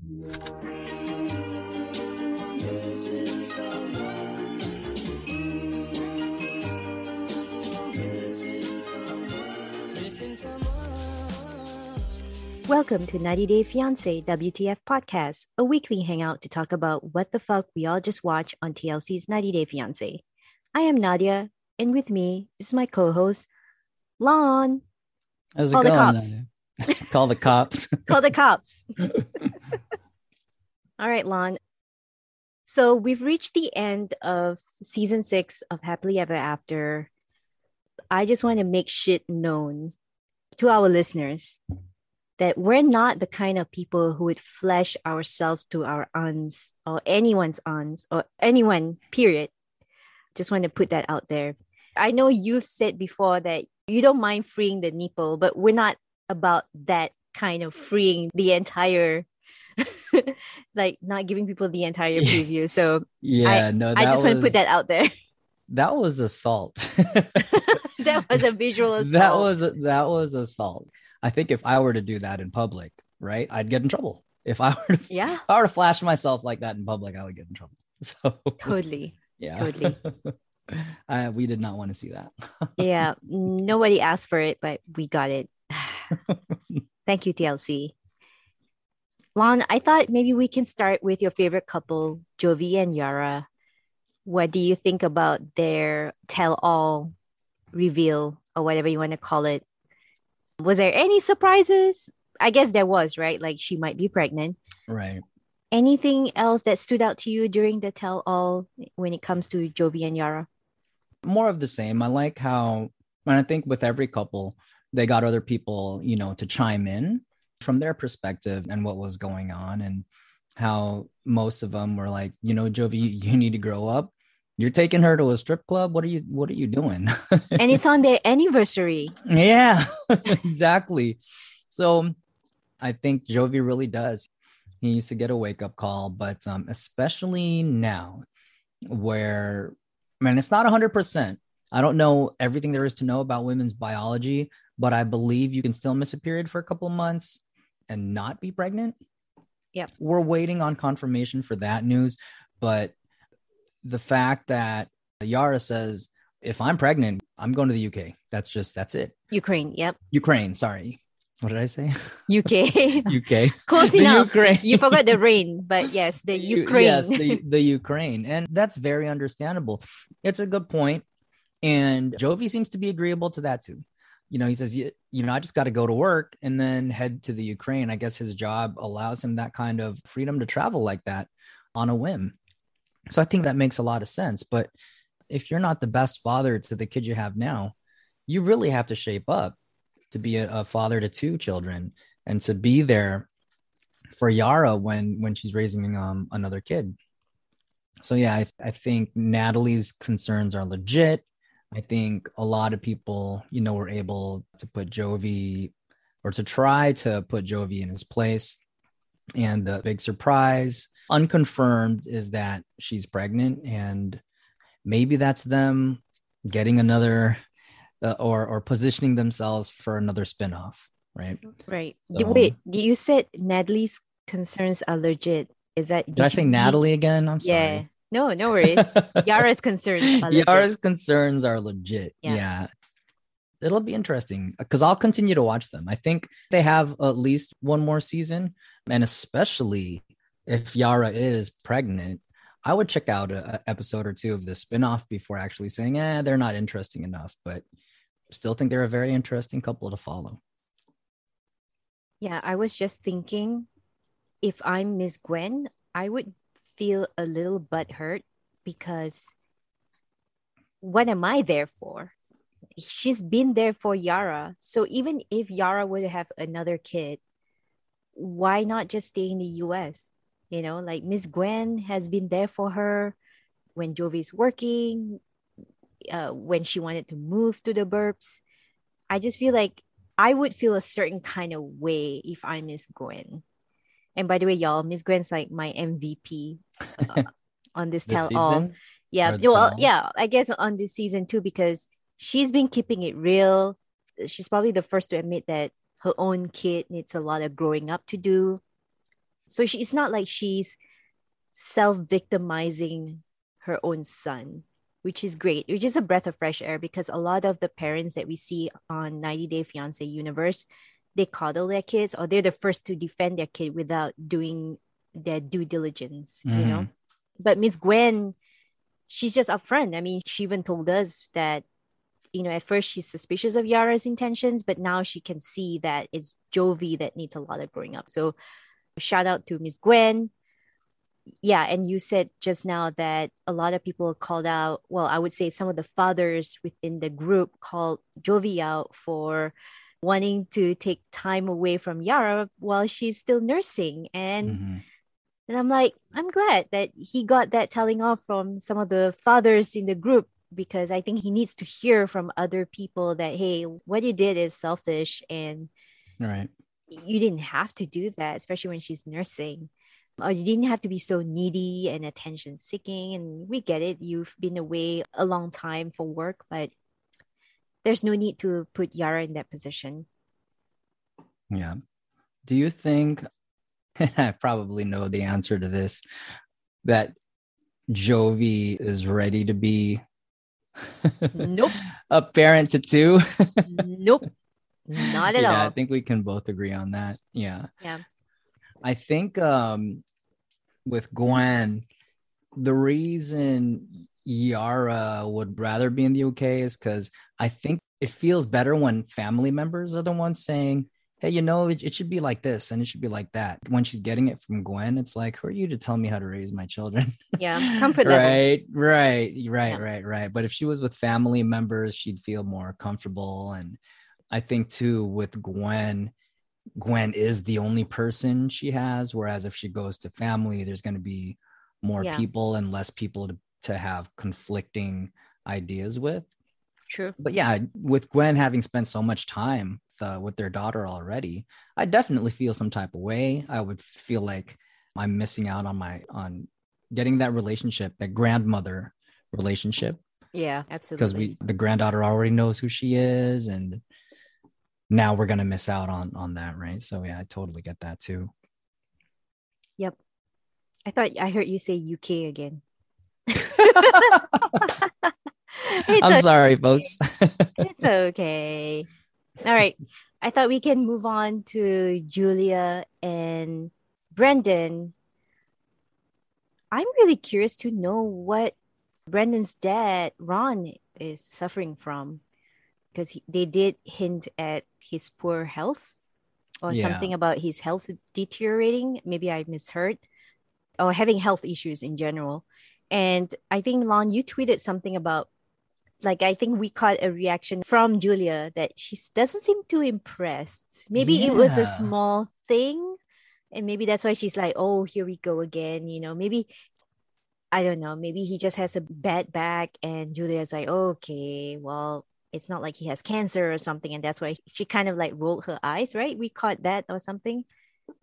Welcome to 90 Day Fiancé WTF Podcast, a weekly hangout to talk about what the fuck we all just watched on TLC's 90 Day Fiancé. I am Nadia, and with me is my co-host, Lon. How's it Call the cops. Call the cops. Call the cops. All right, Lon. So we've reached the end of season six of Happily Ever After. I just want to make shit known to our listeners that we're not the kind of people who would flesh ourselves to our aunts or anyone's aunts or anyone, period. Just want to put that out there. I know you've said before that you don't mind freeing the nipple, but we're not about that kind of freeing the entire like not giving people the entire preview. So Yeah, no, I just want to put that out there. That was assault. that was a visual assault. that was that was assault. I think if I were to do that in public, right, I'd get in trouble. If I were to, yeah, if I were to flash myself like that in public, I would get in trouble. So totally. yeah, totally. uh, we did not want to see that. Yeah, nobody asked for it, but we got it. Thank you, TLC. Lon, I thought maybe we can start with your favorite couple, Jovi and Yara. What do you think about their tell all reveal or whatever you want to call it? Was there any surprises? I guess there was, right? Like she might be pregnant. right. Anything else that stood out to you during the tell all when it comes to Jovi and Yara? more of the same. I like how when I think with every couple, they got other people, you know, to chime in from their perspective and what was going on and how most of them were like, you know, Jovi, you, you need to grow up. You're taking her to a strip club. What are you what are you doing? And it's on their anniversary. yeah, exactly. So I think Jovi really does. He needs to get a wake up call, but um, especially now where, man, it's not 100%. I don't know everything there is to know about women's biology, but I believe you can still miss a period for a couple of months and not be pregnant. Yep. We're waiting on confirmation for that news. But the fact that Yara says, if I'm pregnant, I'm going to the UK. That's just, that's it. Ukraine. Yep. Ukraine, sorry. What did I say? UK. UK. Close The enough. Ukraine. You forgot the rain, but yes, the Ukraine. Yes, the, the Ukraine. And that's very understandable. It's a good point. And Jovi seems to be agreeable to that too. You know, he says, you, you know, I just got to go to work and then head to the Ukraine. I guess his job allows him that kind of freedom to travel like that on a whim. So I think that makes a lot of sense. But if you're not the best father to the kid you have now, you really have to shape up to be a, a father to two children and to be there for Yara when when she's raising um, another kid. So yeah, I, I think Natalie's concerns are legit. I think a lot of people, you know, were able to put Jovi or to try to put Jovi in his place. And the big surprise, unconfirmed, is that she's pregnant, and maybe that's them getting another uh, or or positioning themselves for another spinoff, right? Right. D- So- Wait, you said Natalie's concerns are legit. Is that Did I say Natalie again? I'm Yeah. sorry. No, no worries. Yara's concerns are legit. Yara's concerns are legit. Yeah. Yeah. It'll be interesting because I'll continue to watch them. I think they have at least one more season. And especially if Yara is pregnant, I would check out an episode or two of the spinoff before actually saying, eh, they're not interesting enough. But still think they're a very interesting couple to follow. Yeah, I was just thinking if I'm Miss Gwen, I would feel a little butthurt because what am I there for? She's been there for Yara. So even if Yara would have another kid, why not just stay in the US? You know, like Miss Gwen has been there for her when Jovi's working, uh, when she wanted to move to the burbs. I just feel like I would feel a certain kind of way if I Miss Gwen. And by the way, y'all, Miss Gwen's like my MVP uh, on this, this tell all. Yeah, well, yeah, I guess on this season too because she's been keeping it real. She's probably the first to admit that her own kid needs a lot of growing up to do. So she, it's not like she's self victimizing her own son, which is great, which is a breath of fresh air because a lot of the parents that we see on 90 Day Fiance universe, they coddle their kids or they're the first to defend their kid without doing their due diligence, mm. you know? Mm-hmm. But Miss Gwen, she's just upfront. I mean, she even told us that you know, at first she's suspicious of Yara's intentions, but now she can see that it's Jovi that needs a lot of growing up. So shout out to Miss Gwen. Yeah, and you said just now that a lot of people called out, well, I would say some of the fathers within the group called Jovi out for wanting to take time away from Yara while she's still nursing. And mm-hmm. and I'm like, I'm glad that he got that telling off from some of the fathers in the group because I think he needs to hear from other people that hey, what you did is selfish and right. You didn't have to do that, especially when she's nursing. Or you didn't have to be so needy and attention seeking. And we get it. You've been away a long time for work, but there's no need to put Yara in that position. Yeah. Do you think I probably know the answer to this that Jovi is ready to be Nope. a parent to two? nope. Not at yeah, all. I think we can both agree on that. Yeah. Yeah. I think um with Gwen, the reason Yara uh, would rather be in the UK is because I think it feels better when family members are the ones saying, hey, you know, it, it, should be like this and it should be like that. When she's getting it from Gwen, it's like, who are you to tell me how to raise my children? Yeah, comfort right, right, right, yeah. right, right. But if she was with family members, she'd feel more comfortable. And I think too with Gwen, Gwen is the only person she has. Whereas if she goes to family, there's going to be more yeah. people and less people to, to have conflicting ideas with. True. But yeah, with Gwen having spent so much time uh, with their daughter already, I definitely feel some type of way. I would feel like I'm missing out on my on getting that relationship, that grandmother relationship. Yeah, absolutely. Because we the granddaughter already knows who she is, and now we're gonna miss out on on that, right? So yeah, I totally get that too. Yep. I thought I heard you say UK again. I'm okay. sorry, folks. it's okay. All right. I thought we can move on to Julia and Brendan. I'm really curious to know what Brendan's dad, Ron, is suffering from because they did hint at his poor health or yeah. something about his health deteriorating. Maybe I misheard or having health issues in general. And I think, Lon, you tweeted something about like I think we caught a reaction from Julia that she doesn't seem too impressed. Maybe yeah. it was a small thing, and maybe that's why she's like, "Oh, here we go again." You know, maybe I don't know. Maybe he just has a bad back, and Julia's like, "Okay, well." It's not like he has cancer or something, and that's why she kind of like rolled her eyes, right? We caught that or something.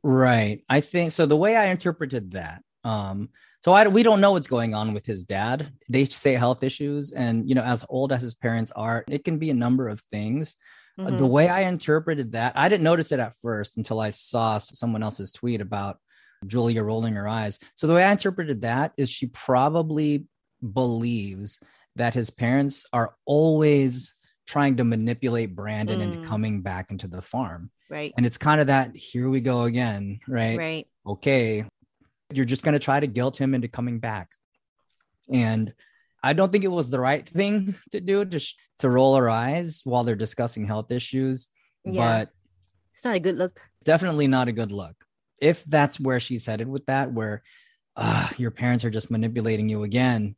Right. I think so. The way I interpreted that, um, so I, we don't know what's going on with his dad. They say health issues, and you know, as old as his parents are, it can be a number of things. Uh, mm-hmm. The way I interpreted that, I didn't notice it at first until I saw someone else's tweet about Julia rolling her eyes. So the way I interpreted that is she probably believes that his parents are always trying to manipulate Brandon mm. into coming back into the farm. Right. And it's kind of that here we go again, right? Right. Okay, you're just going to try to guilt him into coming back. And I don't think it was the right thing to do to, sh- to roll her eyes while they're discussing health issues. Yeah. But it's not a good look. Definitely not a good look. If that's where she's headed with that, where uh, your parents are just manipulating you again,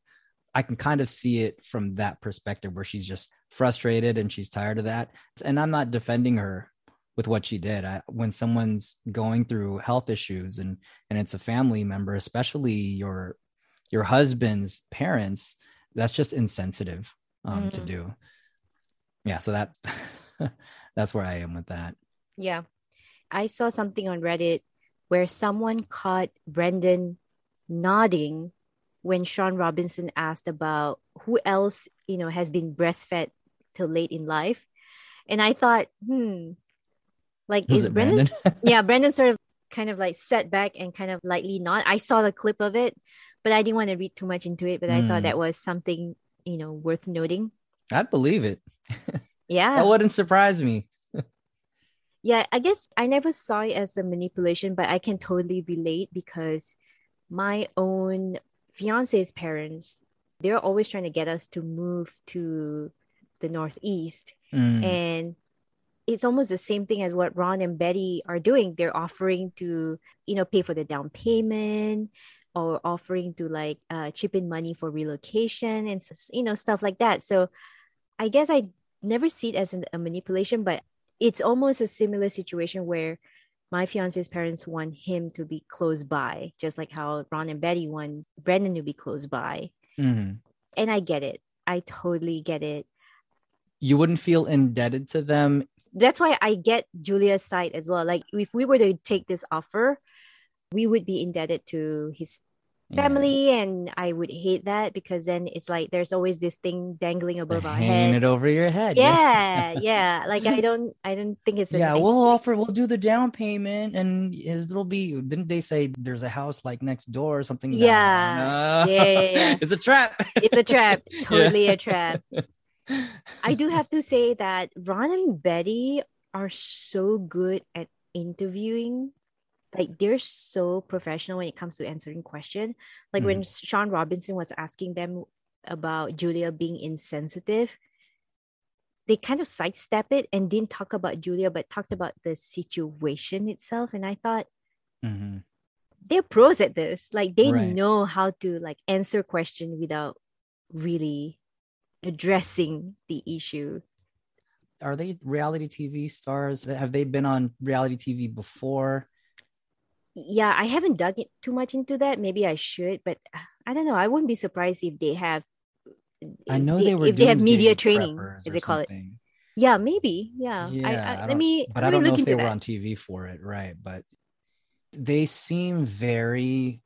I can kind of see it from that perspective where she's just frustrated and she's tired of that. And I'm not defending her with what she did. I, when someone's going through health issues and and it's a family member, especially your your husband's parents, that's just insensitive um, mm. to do. Yeah, so that that's where I am with that. Yeah. I saw something on Reddit where someone caught Brendan nodding when Shaun Robinson asked about who else, you know, has been breastfed till late in life. And I thought, hmm, like Was is Brendan? Brandon? yeah, Brendan sort of kind of like set back and kind of lightly not. I saw the clip of it, but I didn't want to read too much into it. But mm. I thought hmm. that was something, you know, worth noting. I'd believe it. yeah. that wouldn't surprise me. yeah, I guess I never saw it as a manipulation, but I can totally relate because my own fiance's parents, they're always trying to get us to move to the Northeast. Mm. And it's almost the same thing as what Ron and Betty are doing. They're offering to, you know, pay for the down payment or offering to like uh, chip in money for relocation and, you know, stuff like that. So I guess I never see it as an, a manipulation, but it's almost a similar situation where my fiance's parents want him to be close by, just like how Ron and Betty want Brendan to be close by. Mm-hmm. And I get it. I totally get it. You wouldn't feel indebted to them. That's why I get Julia's side as well. Like if we were to take this offer, we would be indebted to his family yeah. and i would hate that because then it's like there's always this thing dangling above our hanging heads. it over your head yeah yeah like i don't i don't think it's yeah we'll offer we'll do the down payment and it'll be didn't they say there's a house like next door or something yeah no. yeah, yeah, yeah, it's a trap it's a trap totally yeah. a trap i do have to say that ron and betty are so good at interviewing like they're so professional when it comes to answering question like mm. when Shaun robinson was asking them about julia being insensitive they kind of sidestep it and didn't talk about julia but talked about the situation itself and i thought mm-hmm. they're pros at this like they right. know how to like answer question without really addressing the issue are they reality tv stars have they been on reality tv before yeah, I haven't dug it too much into that. Maybe I should, but I don't know. I wouldn't be surprised if they have. I know they, they were if they have media training, as they call it. Yeah, maybe. Yeah. yeah I, I, let me. But I don't know if they were on TV for it, right? But they seem very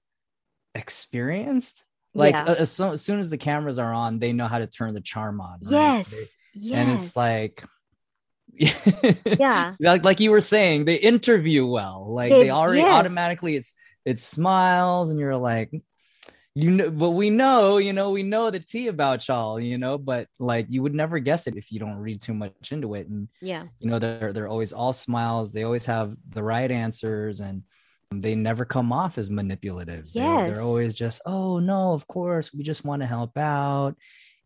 experienced. Like yeah. as, so, as, soon as the cameras are on, they know how to turn the charm on. Right? Yes. They, yes. And it's like yeah like like you were saying they interview well like they, they already yes. automatically it's it smiles and you're like you know but we know you know we know the tea about y'all you know but like you would never guess it if you don't read too much into it and yeah you know they're they're always all smiles they always have the right answers and they never come off as manipulative yes. they're, they're always just oh no of course we just want to help out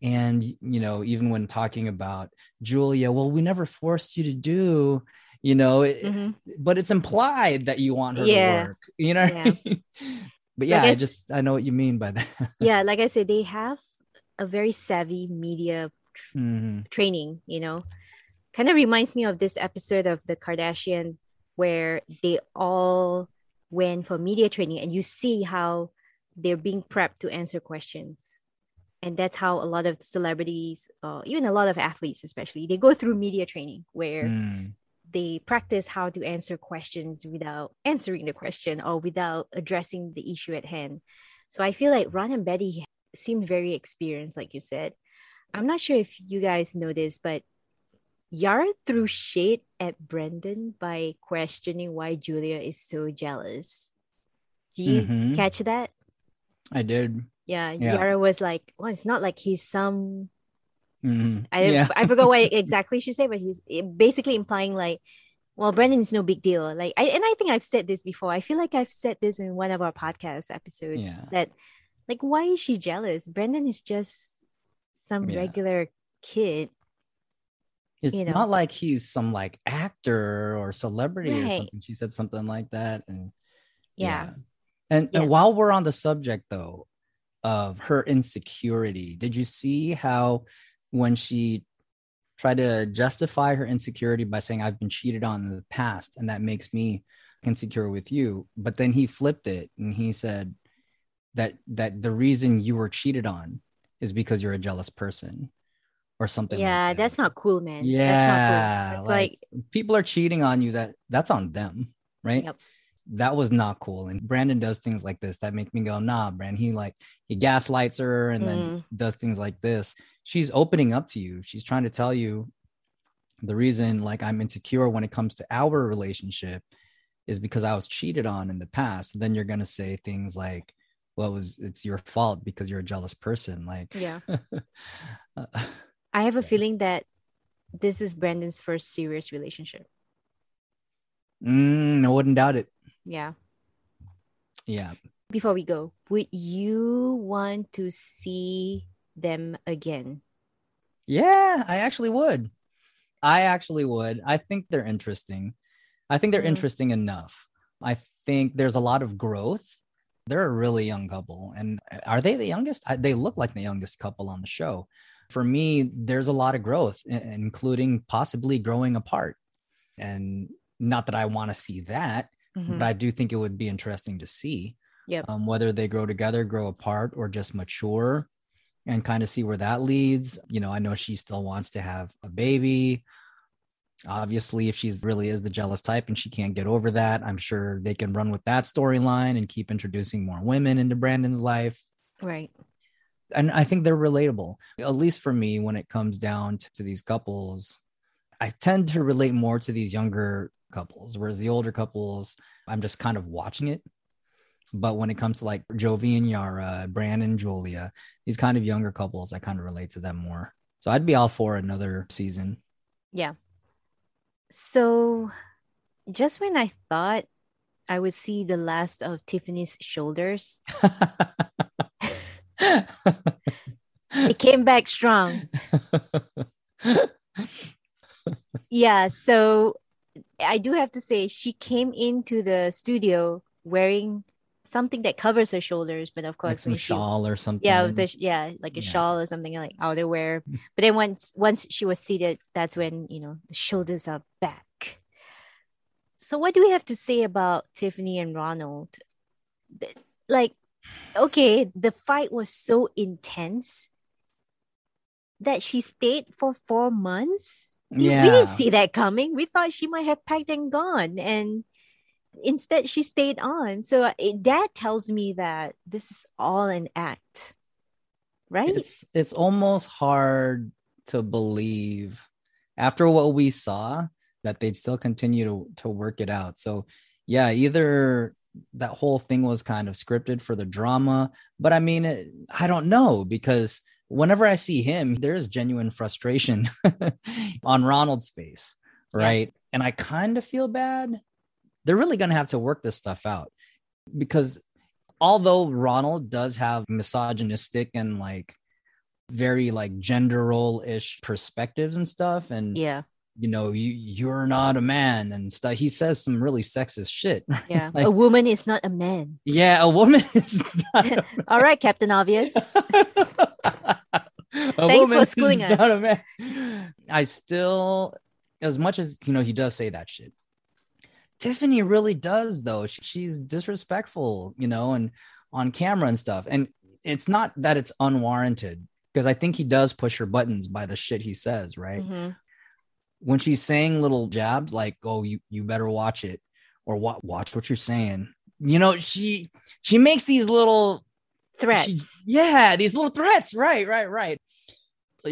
and you know even when talking about julia well we never forced you to do you know mm-hmm. but it's implied that you want her yeah. to work you know yeah. but yeah like I, I just i know what you mean by that yeah like i said they have a very savvy media mm-hmm. training you know kind of reminds me of this episode of the kardashian where they all went for media training and you see how they're being prepped to answer questions. And that's how a lot of celebrities uh, even a lot of athletes especially they go through media training where mm. they practice how to answer questions without answering the question or without addressing the issue at hand. So i feel like ron and betty seem very experienced like you said. I'm not sure if you guys know this but Yara threw shade at Brendan by questioning why Julia is so jealous. Do you mm-hmm. catch that? I did yeah, yeah. Yara was like, well, it's not like he's some. Mm-hmm. I yeah. I forgot what exactly she said, but he's basically implying like, well, Brendan's no big deal. Like, I and I think I've said this before. I feel like I've said this in one of our podcast episodes yeah. that, like, why is she jealous? Brendan is just some regular kid. It's you know? not like he's some like actor or celebrity right. or something. She said something like that, and yeah. And, and while we're on the subject, though, of her insecurity. Did you see how when she tried to justify her insecurity by saying I've been cheated on in the past and that makes me insecure with you. But then he flipped it and he said that that the reason you were cheated on is because you're a jealous person or something. Yeah, like that. that's not cool, man. yeah, That's not cool. Like, like, people are cheating on you. That that's on them, right? Yep. That was not cool. And Brandon does things like this that make me go, nah, Brandon. He like he gaslights her and then Mm. does things like this. She's opening up to you. She's trying to tell you the reason like I'm insecure when it comes to our relationship is because I was cheated on in the past. Then you're gonna say things like, well, it was it's your fault because you're a jealous person. Like yeah. uh, I have a feeling that this is Brandon's first serious relationship. mm, I wouldn't doubt it. Yeah. Yeah. Before we go, would you want to see them again? Yeah, I actually would. I actually would. I think they're interesting. I think they're Mhm. interesting enough. I think there's a lot of growth. They're a really young couple. And are they the youngest? I, they look like the youngest couple on the show. For me, there's a lot of growth, including possibly growing apart. And not that I want to see that, Mhm. but I do think it would be interesting to see Yep. um, whether they grow together, grow apart, or just mature and kind of see where that leads. You know, I know she still wants to have a baby. Obviously, if she's really is the jealous type and she can't get over that, I'm sure they can run with that storyline and keep introducing more women into Brandon's life. Right. And I think they're relatable, at least for me, when it comes down to, to these couples. I tend to relate more to these younger couples, whereas the older couples, I'm just kind of watching it. But when it comes to like Jovi and Yara, Brandon, and Julia, these kind of younger couples, I kind of relate to them more. So I'd be all for another season. Yeah. So just when I thought I would see the last of Tiffany's shoulders, it came back strong. Yeah, so I do have to say she came into the studio wearing something that covers her shoulders, but of like course some when she shawl or something. yeah, the, yeah, like a Yeah. shawl or something like outerwear. But then once once she was seated, that's when you know the shoulders are back. So what do we have to say about Tiffany and Ronald? Like, okay, the fight was so intense that she stayed for four months. We- yeah. We didn't see that coming. We thought she might have packed and gone, and instead she stayed on. So it, that tells me that this is all an act, right? it's it's almost hard to believe after what we saw that they'd still continue to to work it out. So yeah, either that whole thing was kind of scripted for the drama, but I mean, it, I don't know because whenever I see him, there's genuine frustration on Ronald's face, right? And I kind of feel bad. They're really going to have to work this stuff out because although Ronald does have misogynistic and like very like gender role ish perspectives and stuff, and yeah, you know, you you're not a man and stuff. He says some really sexist shit. yeah. Like- a woman is not a man. Yeah, a woman is not a All right, Captain Obvious. Thanks for schooling us. not a man. I still, as much as you know, he does say that shit. Tiffany really does, though. She- She's disrespectful, you know, and on camera and stuff. And it's not that it's unwarranted because I think he does push her buttons by the shit he says, right? Mhm. When she's saying little jabs like, "Oh, you you better watch it," or "What watch what you're saying," you know, she she makes these little Threats. she- yeah, these little threats. Right, right, right.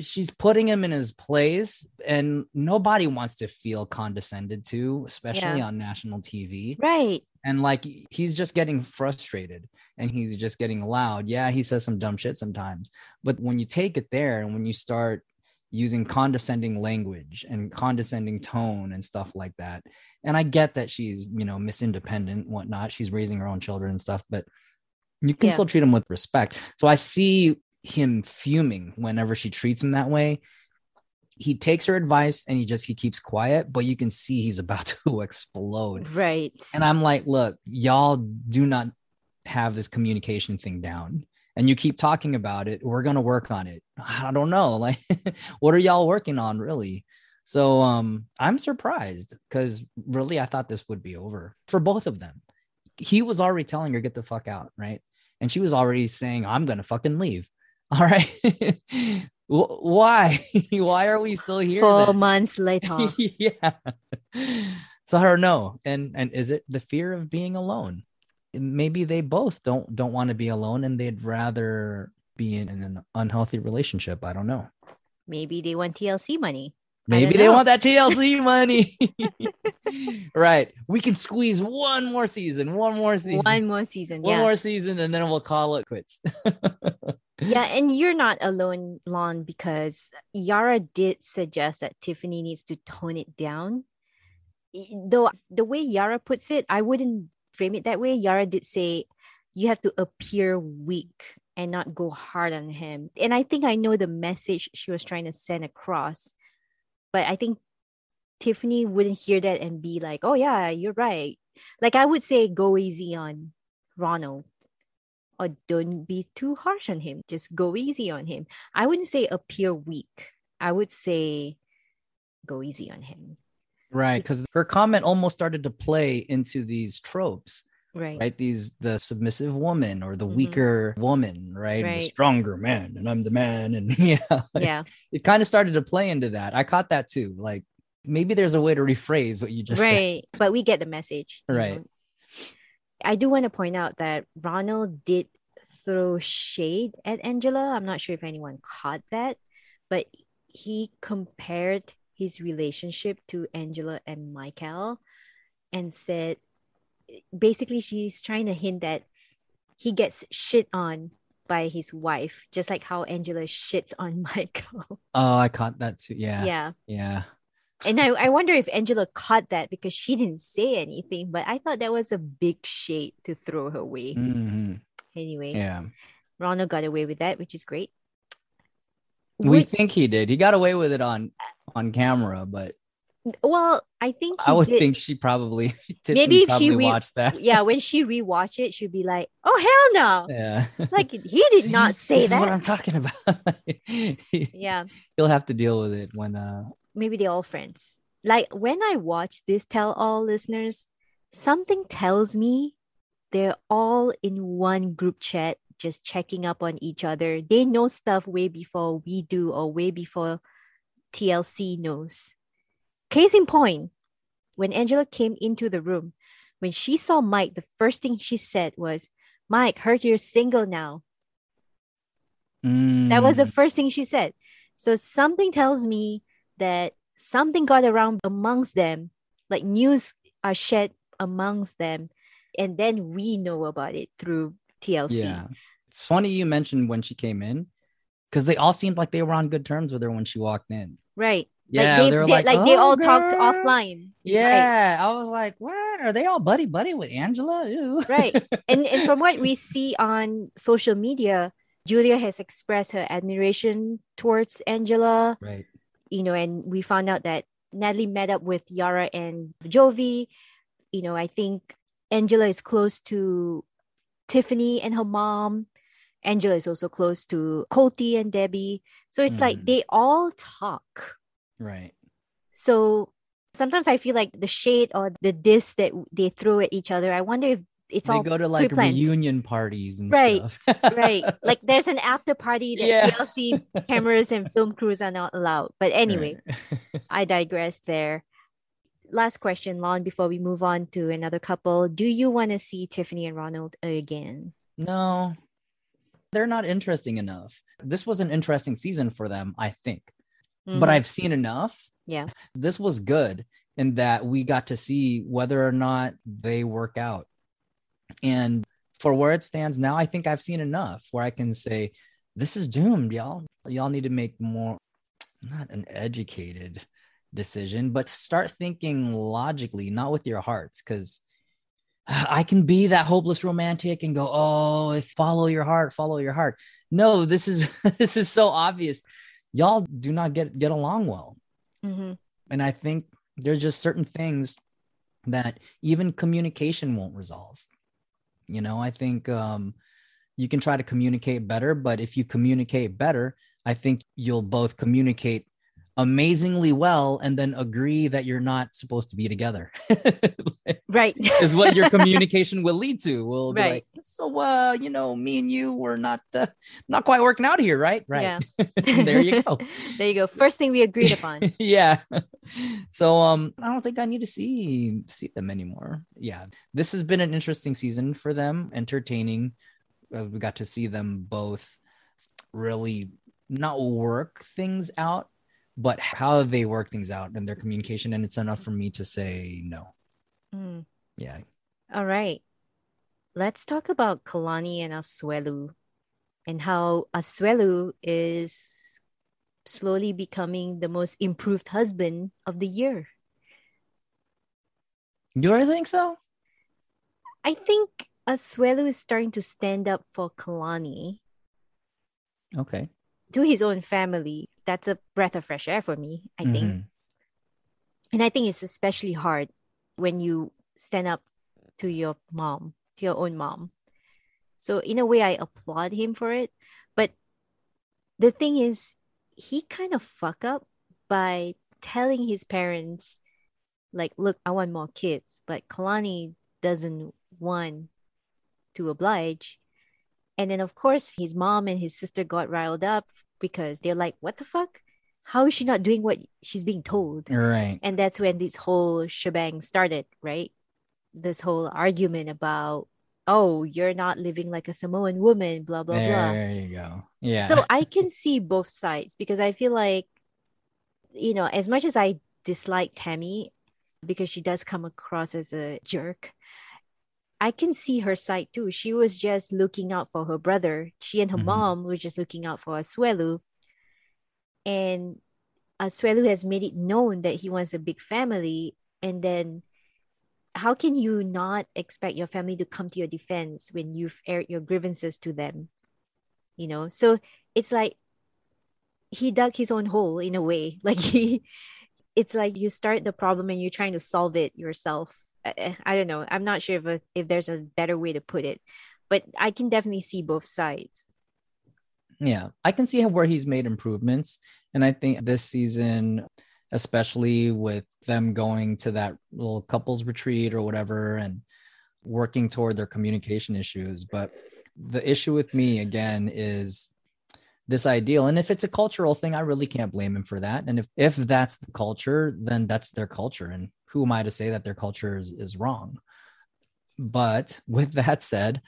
She's putting him in his place, and nobody wants to feel condescended to, especially Yeah. on national TV. right. And like he's just getting frustrated and he's just getting loud. Yeah, he says some dumb shit sometimes. But when you take it there and when you start using condescending language and condescending tone and stuff like that, and I get that she's, you know, Miss Independent, whatnot. She's raising her own children and stuff, but you can Yeah. still treat him with respect. So I see him fuming whenever she treats him that way. He takes her advice and he just he keeps quiet, but you can see he's about to explode. Right. And I'm like, look, y'all do not have this communication thing down. And you keep talking about it, we're going to work on it. I don't know. Like, what are y'all working on really? So um, I'm surprised because really I thought this would be over for both of them. He was already telling her, get the fuck out, right? And she was already saying, I'm going to fucking leave. All right. Why? Why are we still here? Four then? months later. yeah. So I don't know. And and is it the fear of being alone? Maybe they both don't don't want to be alone and they'd rather be in an unhealthy relationship. I don't know. Maybe they want TLC money. Maybe they want that TLC money. right. We can squeeze one more season, one more season. One more season. One yeah. more season, and then we'll call it quits. yeah, and you're not alone, Lon, because Yara did suggest that Tiffany needs to tone it down. Though the way Yara puts it, I wouldn't frame it that way. Yara did say you have to appear weak and not go hard on him. And I think I know the message she was trying to send across but I think Tiffany wouldn't hear that and be like, oh, yeah, you're right. Like I would say, go easy on Ronald or don't be too harsh on him. Just go easy on him. I wouldn't say appear weak. I would say go easy on him. Right. Because her comment almost started to play into these tropes right right these the submissive woman or the mm-hmm. weaker woman right? right? the stronger man and i'm the man and yeah like, yeah it kind of started to play into that i caught that too like maybe there's a way to rephrase what you just right said. but we get the message right know? i do want to point out that ronald did throw shade at angela i'm not sure if anyone caught that but he compared his relationship to angela and michael and said basically she's trying to hint that he gets shit on by his wife, just like how Angela shits on Michael. Oh, I caught that too. Yeah. Yeah. Yeah. And I, I wonder if Angela caught that because she didn't say anything, but I thought that was a big shade to throw her way. Mm-hmm. Anyway, yeah. Ronald got away with that, which is great. We Would, think he did. He got away with it on on camera, but well, I think I would did. think she probably maybe if probably she re- watched that. Yeah, when she rewatch it, she'd be like, "Oh hell no!" Yeah, like he did not say this that. Is what I'm talking about. yeah, you'll have to deal with it when. uh Maybe they're all friends. Like when I watch this tell all listeners, something tells me they're all in one group chat, just checking up on each other. They know stuff way before we do, or way before TLC knows Case in point, when Angela came into the room, when she saw Mike, the first thing she said was, Mike, heard you're single now. Mm. That was the first thing she said. So something tells me that something got around amongst them, like news are shared amongst them, and then we know about it through TLC. Yeah. Funny you mentioned when she came in, because they all seemed like they were on good terms with her when she walked in. Right. Yeah, like they, were like, like, like they oh, all girl. talked offline. Yeah, right. I was like, what? Are they all buddy buddy with Angela? Ew. right. And and from what we see on social media, Julia has expressed her admiration towards Angela. Right. You know, and we found out that Natalie met up with Yara and Jovi. You know, I think Angela is close to Tiffany and her mom. Angela is also close to Colty and Debbie. So it's mm. like they all talk Right. So sometimes I feel like the shade or the diss that they throw at each other, I wonder if it's they all go to like pre-planned. reunion parties and right, stuff. right. Like there's an after party that Yeah. TLC cameras and film crews are not allowed. But anyway, Right. I digress there. Last question, Lon, before we move on to another couple. Do you want to see Tiffany and Ronald again? no, they're not interesting enough. This was an interesting season for them, I think. But Mhm. I've seen enough. yeah, This was good in that we got to see whether or not they work out. And for where it stands now, I think I've seen enough where I can say, this is doomed, y'all. Y'all need to make more, not an educated decision, but start thinking logically, not with your hearts. Because I can be that hopeless romantic and go, oh, if follow your heart, follow your heart. No, this is this is so obvious. Y'all do not get get along well. hmm And I think there's just certain things that even communication won't resolve. You know, I think um, you can try to communicate better, but if you communicate better, I think you'll both communicate amazingly well and then agree that you're not supposed to be together. right. is what your communication will lead to. Will be Right. like, so uh, you know, me and you were not uh, not quite working out here, right? Right. Yeah. there you go. there you go. First thing we agreed upon. yeah. So um I don't think I need to see see them anymore. Yeah. This has been an interesting season for them, entertaining. Uh, we got to see them both really not work things out, but how they work things out and their communication and it's enough for me to say no. Mm. Yeah. All right. Let's talk about Kalani and Asuelu and how Asuelu is slowly becoming the most improved husband of the year. Do I think so? I think Asuelu is starting to stand up for Kalani Okay. to his own family. That's a breath of fresh air for me, I think. Mhm. And I think it's especially hard when you stand up to your mom, to your own mom. So in a way, I applaud him for it. But the thing is, he kind of fuck up by telling his parents, like, look, I want more kids. But Kalani doesn't want to oblige. And then, of course, his mom and his sister got riled up because they're like, what the fuck? How is she not doing what she's being told? Right. And that's when this whole shebang started, right? This whole argument about, oh, you're not living like a Samoan woman, blah, blah, blah. There you go. Yeah. So I can see both sides because I feel like, you know, as much as I dislike Tammy because she does come across as a jerk, I can see her side too. She was just looking out for her brother. She and her Mhm. mom were just looking out for Asuelu. And Asuelu has made it known that he wants a big family. And then how can you not expect your family to come to your defense when you've aired your grievances to them? You know, so it's like he dug his own hole in a way. Like he, it's like you start the problem and you're trying to solve it yourself. I, eh, I don't know. I'm not sure if, if there's a better way to put it, but I can definitely see both sides. Yeah, I can see how where he's made improvements, and I think this season, especially with them going to that little couples retreat or whatever, and working toward their communication issues. But the issue with me again is this ideal, and if it's a cultural thing, I really can't blame him for that. And if if that's the culture, then that's their culture, and who am I to say that their culture is, is wrong? But with that said,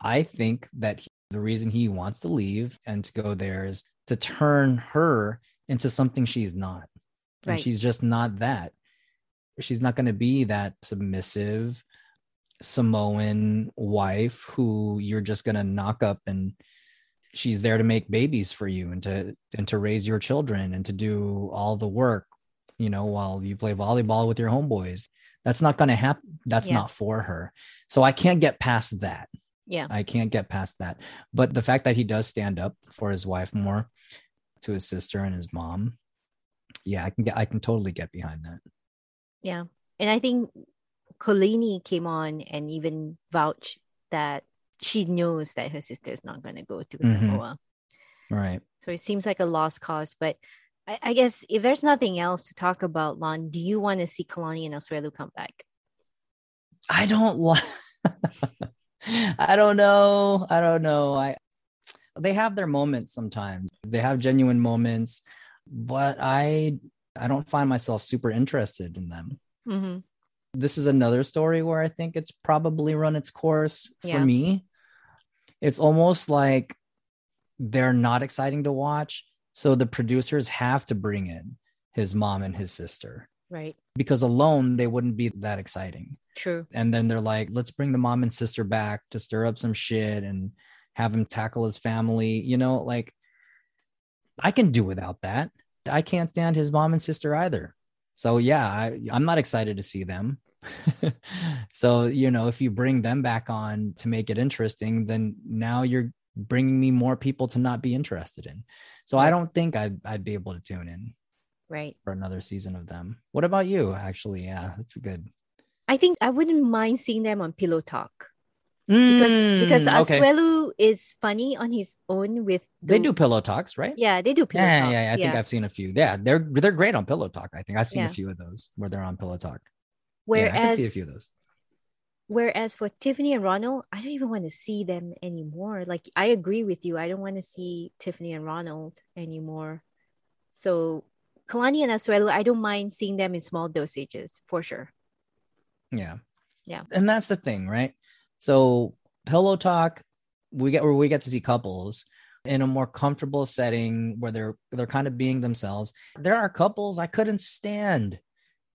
I think that he, the reason he wants to leave and to go there is to turn her into something she's not. And she's just not that. She's not going to be that submissive Samoan wife who you're just going to knock up and she's there to make babies for you and to and to raise your children and to do all the work, you know, while you play volleyball with your homeboys. That's not going to happen. That's Yeah. not for her. So I can't get past that. Yeah. I can't get past that. But the fact that he does stand up for his wife more, to his sister and his mom, yeah, I can get I can totally get behind that. Yeah. And I think Kolini came on and even vouched that she knows that her sister is not going to go to Mhm. Samoa. Right. So it seems like a lost cause. But I, I guess if there's nothing else to talk about, Lon, do you want to see Kalani and Asuelu come back? I don't like I don't know. I don't know. I they have their moments sometimes. They have genuine moments, but I I don't find myself super interested in them. Mm-hmm. this is another story where I think it's probably run its course for Yeah. me. It's almost like they're not exciting to watch. So the producers have to bring in his mom and his sister Right. because alone they wouldn't be that exciting. True. And then they're like, let's bring the mom and sister back to stir up some shit and have him tackle his family. You know, like I can do without that. I can't stand his mom and sister either. So yeah, I, I'm not excited to see them. so you know, if you bring them back on to make it interesting, then now you're bringing me more people to not be interested in. So I don't think I'd I'd be able to tune in Right. for another season of them. What about you? Actually, yeah, that's good. I think I wouldn't mind seeing them on Pillow Talk because because Mm, okay. Is funny on his own with They do pillow talks, right? Yeah, they do pillow yeah, talk. yeah, yeah. I think I've seen a few. Yeah, they're they're great on Pillow Talk. I think I've seen Yeah. a few of those where they're on Pillow Talk. Whereas yeah, I can see a few of those. Whereas for Tiffany and Ronald, I don't even want to see them anymore. Like I agree with you. I don't want to see Tiffany and Ronald anymore. So Kalani and Asuelu, I don't mind seeing them in small dosages for sure. Yeah. Yeah. And that's the thing, right? So pillow talk, we get where we get to see couples in a more comfortable setting where they're they're kind of being themselves. There are couples I couldn't stand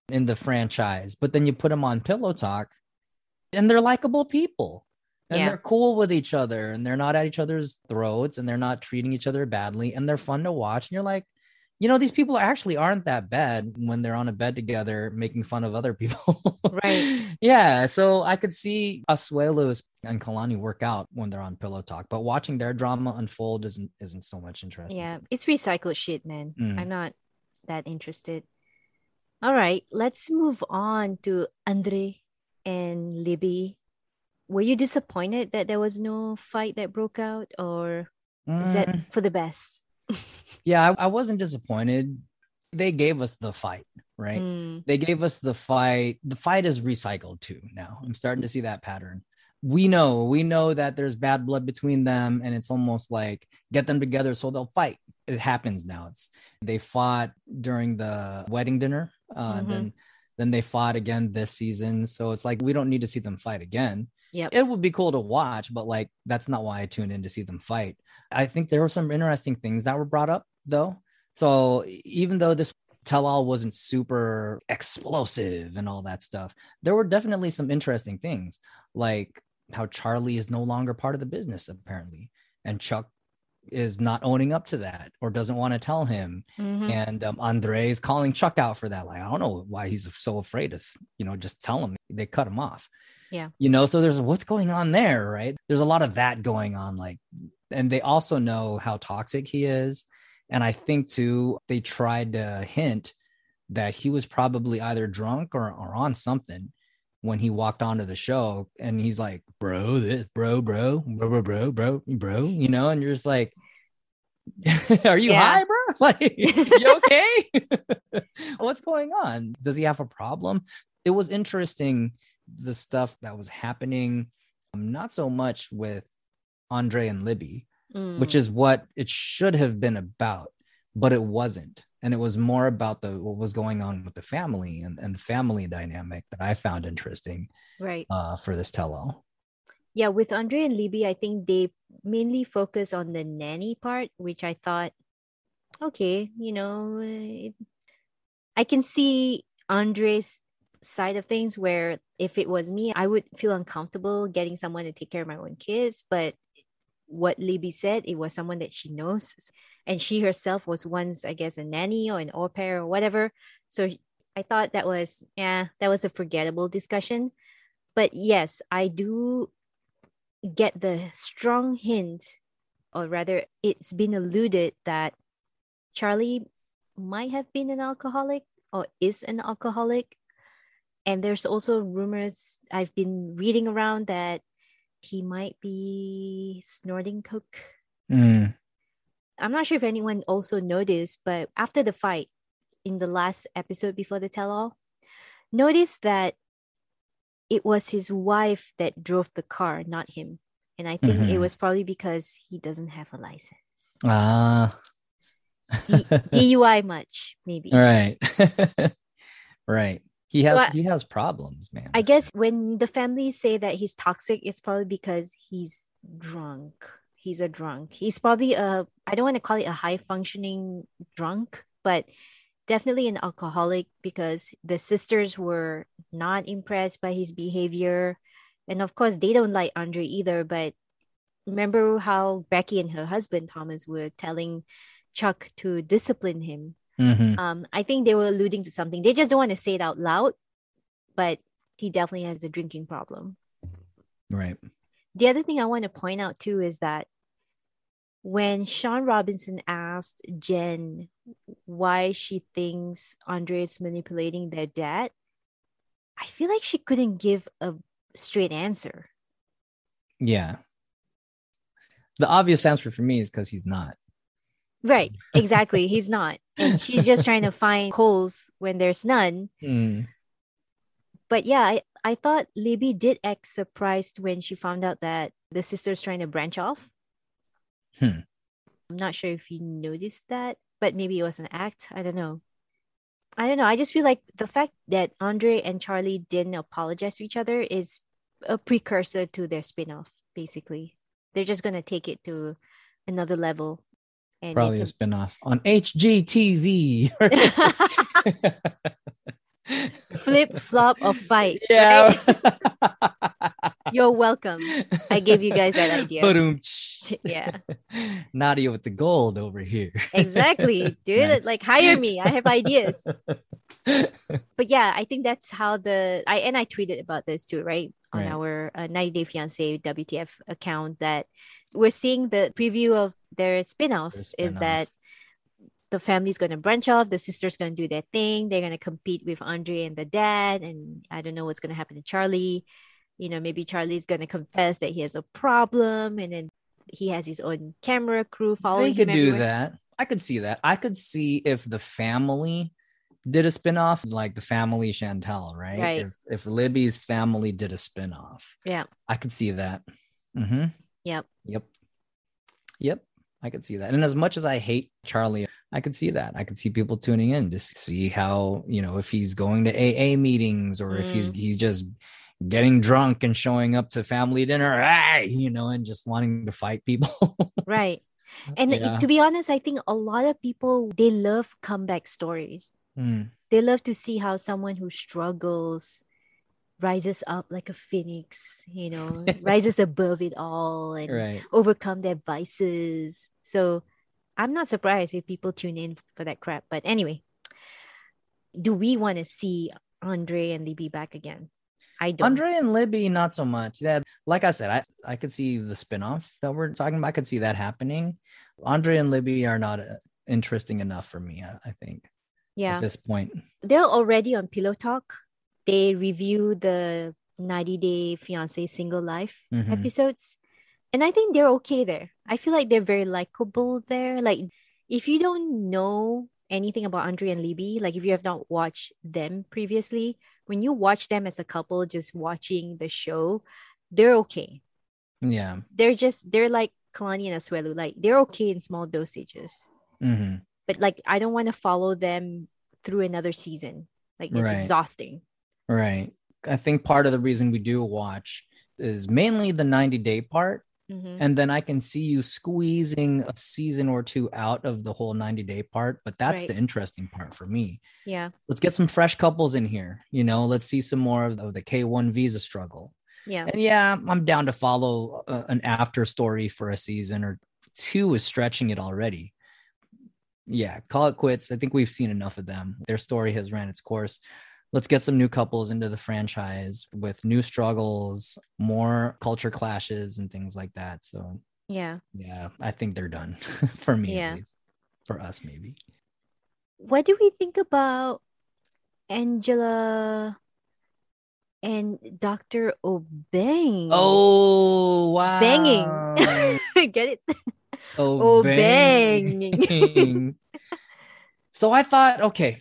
in the franchise, but then you put them on pillow talk and they're likable people. And Yeah. they're cool with each other and they're not at each other's throats and they're not treating each other badly and they're fun to watch. And you're like, you know, these people actually aren't that bad when they're on a bed together making fun of other people. Right. yeah. So I could see Asuelu's and Kalani work out when they're on Pillow Talk, but watching their drama unfold isn't isn't so much interesting. Yeah, it's recycled shit, man. Mm. I'm not that interested. All right, let's move on to Andre and Libby. Were you disappointed that there was no fight that broke out, or is Mm, that for the best? yeah, I, I wasn't disappointed. They gave us the fight, right? Mm, they gave us the fight. The fight is recycled too now. I'm starting to see that pattern. We know, we know that there's bad blood between them, and it's almost like get them together so they'll fight. It happens now. It's they fought during the wedding dinner, uh, Mhm. then then they fought again this season. So it's like we don't need to see them fight again. Yep. It would be cool to watch, but like that's not why I tuned in to see them fight. I think there were some interesting things that were brought up though. So even though this tell all wasn't super explosive and all that stuff, there were definitely some interesting things, like how Charlie is no longer part of the business, apparently. And Chuck is not owning up to that or doesn't want to tell him. mhm. And um, Andre is calling Chuck out for that. Like, I don't know why he's so afraid to, you know, just tell him they cut him off. Yeah. You know, so there's what's going on there, right? There's a lot of that going on. Like, and they also know how toxic he is. And I think too, they tried to hint that he was probably either drunk or, or on something when he walked onto the show. And he's like, bro, this, bro, bro, bro, bro, bro, bro, bro, you know, and you're just like, are you Yeah. high, bro? Like, you okay? What's going on? Does he have a problem? It was interesting the stuff that was happening, um, not so much with Andre and Libby, which Mm, is what it should have been about, but it wasn't. And it was more about the what was going on with the family and, and the family dynamic that I found interesting right. uh, for this tell-all. Yeah, with Andre and Libby, I think they mainly focus on the nanny part, which I thought, okay, you know, it, I can see Andre's side of things where if it was me, I would feel uncomfortable getting someone to take care of my own kids. But what Libby said, it was someone that she knows. And she herself was once, I guess, a nanny or an au pair or whatever. So I thought that was, yeah, that was a forgettable discussion. But yes, I do get the strong hint, or rather, it's been alluded that Charlie might have been an alcoholic or is an alcoholic. And there's also rumors I've been reading around that he might be snorting coke. Mm, I'm not sure if anyone also noticed, but after the fight in the last episode before the tell all, notice that it was his wife that drove the car, not him. And I think it Mhm. was probably because he doesn't have a license. Ah, D- DUI much, maybe. right, right. He So has I- he has problems, man. I guess when the family say that he's toxic, it's probably because he's drunk. He's a drunk. He's probably a I don't want to call it a high functioning drunk, but definitely an alcoholic because the sisters were not impressed by his behavior. And of course, they don't like Andre either. But remember how Becky and her husband Thomas were telling Chuck to discipline him Mhm. um, I think they were alluding to something. They just don't want to say it out loud, but he definitely has a drinking problem. right. The other thing I want to point out too is that when Shaun Robinson asked Jen why she thinks Andre is manipulating their dad, I feel like she couldn't give a straight answer. Yeah. The obvious answer for me is because he's not. Right. Exactly. He's not. And she's just trying to find holes when there's none. Hmm. But yeah, I, I thought Libby did act surprised when she found out that the sister's trying to branch off. Hmm. I'm not sure if you noticed that, but maybe it was an act. I don't know. I don't know. I just feel like the fact that Andre and Charlie didn't apologize to each other is a precursor to their spin-off, basically. They're just gonna take it to another level. And Probably a it's spinoff on HGTV. flip flop of fight. yeah. You're welcome. I gave you guys that idea. Yeah. Nadia with the gold over here. Exactly. Dude, Nice. like hire me. I have ideas. But yeah, I think that's how the I and I tweeted about this too, right? On Right. our uh, 90 Day Fiance WTF account that we're seeing the preview of their spin-off, Their is spin-off. that the family's going to branch off, the sister's going to do their thing, they're going to compete with Andre and the dad and I don't know what's going to happen to Charlie. You know, maybe Charlie's going to confess that he has a problem and then he has his own camera crew following they could do everywhere. that. I could see that. I could see if the family did a spinoff, like the family Chantel, right? Right. If, if Libby's family did a spinoff, Yeah. I could see that. Mm-hmm. Yep. Yep. Yep. I could see that. And as much as I hate Charlie, I could see that. I could see people tuning in to see how, you know, if he's going to AA meetings or if he's Mm. he's just getting drunk and showing up to family dinner, hey, you know, and just wanting to fight people. Right. And Yeah. to be honest, I think a lot of people they love comeback stories. Mm, They love to see how someone who struggles rises up like a phoenix, you know, rises above it all and right. overcome their vices. So I'm not surprised if people tune in for that crap. But anyway, do we want to see Andre and Libby back again? I don't. Andre and Libby, not so much. Yeah, like I said, I, I could see the spinoff that we're talking about. I could see that happening. Andre and Libby are not uh, interesting enough for me, I, I think, yeah. at this point. they're already on Pillow Talk. They review the 90 Day Fiance Single Life Mhm. episodes. And I think they're okay there. I feel like they're very likable there. Like, if you don't know anything about Andre and Libby, like if you have not watched them previously, when you watch them as a couple, just watching the show, they're okay. Yeah. They're just, they're like Kalani and Asuelu. Like, they're okay in small dosages. hmm But like, I don't want to follow them through another season. Like, it's Right. exhausting. Right. I think part of the reason we do watch is mainly the 90 day part. Mhm. And then I can see you squeezing a season or two out of the whole 90 day part. But that's Right. the interesting part for me. Yeah. Let's get some fresh couples in here. You know, let's see some more of, the K1 visa struggle. Yeah. And yeah, I'm down to follow uh, an after story for a season or two is stretching it already. Yeah, call it quits. I think we've seen enough of them. Their story has ran its course. Let's get some new couples into the franchise with new struggles, more culture clashes, and things like that. So, Yeah. yeah, I think they're done for me, Yeah. For us, maybe. What do we think about Angela and Dr. Obeng? Oh, wow. Banging. Get it? Oh, Obeng. so I thought, okay,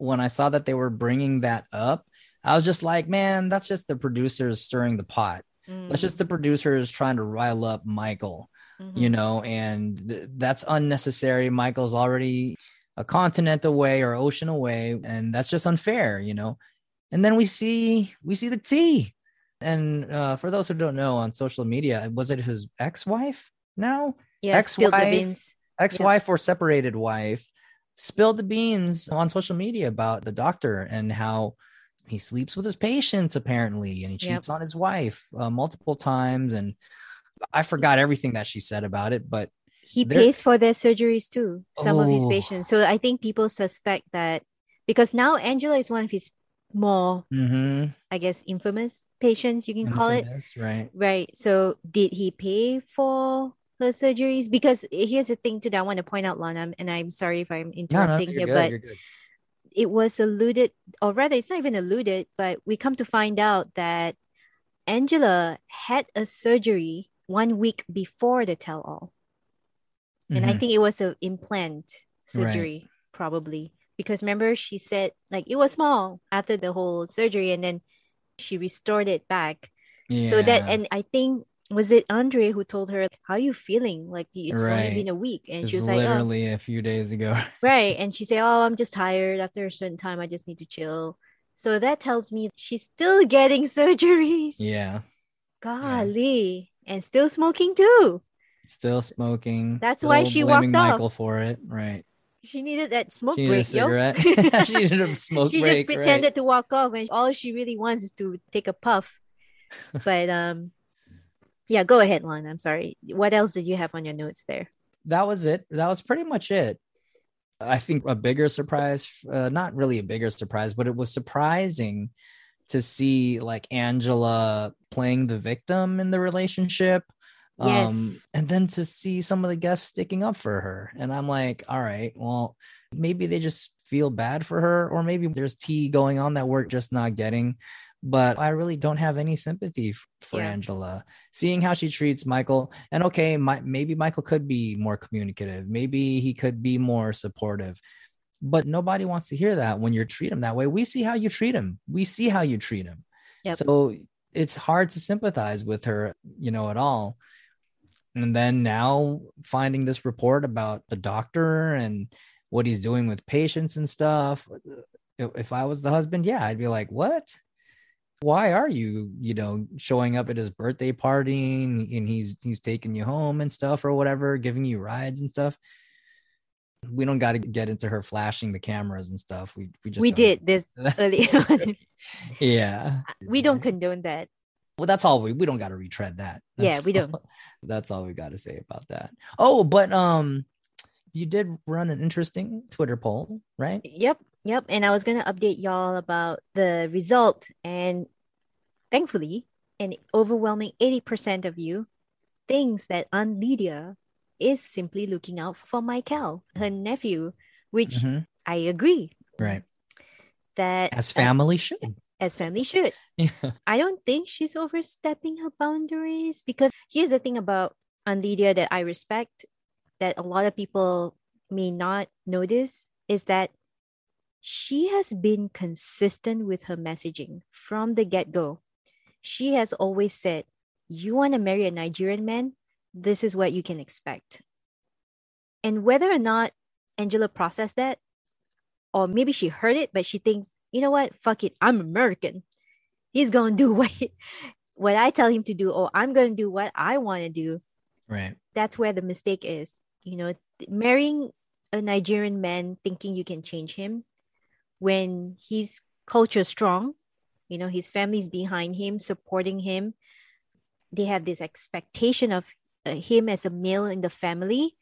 when I saw that they were bringing that up, I was just like, man, that's just the producers stirring the pot. That's just the producers trying to rile up Michael, Mhm. you know, and th- that's unnecessary. Michael's already a continent away or ocean away, and that's just unfair, you know. And then we see we see the tea. And uh, for those who don't know, on social media, was it his ex-wife now? yeah, ex-wife. ex-wife or separated wife spilled the beans on social media about the doctor and how he sleeps with his patients apparently and he Yep. cheats on his wife uh, multiple times and i forgot everything that she said about it but He pays for their surgeries too, some of his Oh. patients. So I think people suspect that because now Angela is one of his more, mhm, I guess, infamous patients, you can call it. right Right. So did he pay for her surgeries? Because here's the thing too that I want to point out, Lana, and I'm sorry if I'm no, no, interrupting you're here, good, but it was alluded, or rather, it's not even alluded, but we come to find out that Angela had a surgery one week before the tell all. And I Mhm. think it was a implant surgery, probably. Because remember, she said like it was small after the whole surgery, and then she restored it back. So that, and I think was it Andre who told her, "How are you feeling? Like it's Right. only been a week," and It's she was like, "Oh, literally a few days ago. right," and she said, "Oh, I'm just tired. After a certain time, I just need to chill." So that tells me she's still getting surgeries. yeah. Golly, and still smoking too. Still smoking. That's why still she blaming walked off. Michael for it. Right. She needed that smoke She break, yo. she needed a smoke she break. She just pretended to walk off, and all she really wants is to take a puff. but um, yeah, go ahead, Lon. I'm sorry. What else did you have on your notes there? that was it. That was pretty much it. I think a bigger surprise, uh, not really a bigger surprise, but it was surprising to see like Angela playing the victim in the relationship. Um, Yes. and then to see some of the guests sticking up for her. And I'm like, all right, well, maybe they just feel bad for her, or maybe there's tea going on that we're just not getting. But I really don't have any sympathy for Yeah. Angela. Seeing how she treats Michael, and okay, my, maybe Michael could be more communicative. Maybe he could be more supportive. But nobody wants to hear that when you treat him that way. We see how you treat him. We see how you treat him. Yep. So it's hard to sympathize with her, you know, at all. And then now finding this report about the doctor and what he's doing with patients and stuff. Uh, if, if I was the husband, yeah, I'd be like, what? Why are you, you know, showing up at his birthday party and, and he's he's taking you home and stuff or whatever, giving you rides and stuff? We don't got to get into her flashing the cameras and stuff. We we just we did this early on. yeah. we don't condone that. Well, that's all we we don't got to retread that. Yeah, That's we don't. that's all we got to say about that. Oh, but um, you did run an interesting Twitter poll, right? Yep, yep. And I was gonna update y'all about the result, and thankfully, an overwhelming eighty percent of you thinks that Aunt Lydia is simply looking out for Michael, her nephew, which Mhm. I agree Right, that as uh, family should. as family should. Yeah. I don't think she's overstepping her boundaries because here's the thing about Aunt Lydia that I respect that a lot of people may not notice is that she has been consistent with her messaging from the get go. She has always said, You want to marry a Nigerian man? This is what you can expect. And whether or not Angela processed that, or maybe she heard it, but she thinks, you know what? Fuck it. I'm American. He's going to do what, what I tell him to do, or I'm going to do what I want to do Right. that's where the mistake is. You know, marrying a Nigerian man thinking you can change him when he's culture strong, you know, his family's behind him, supporting him. They have this expectation of uh, him as a male in the family.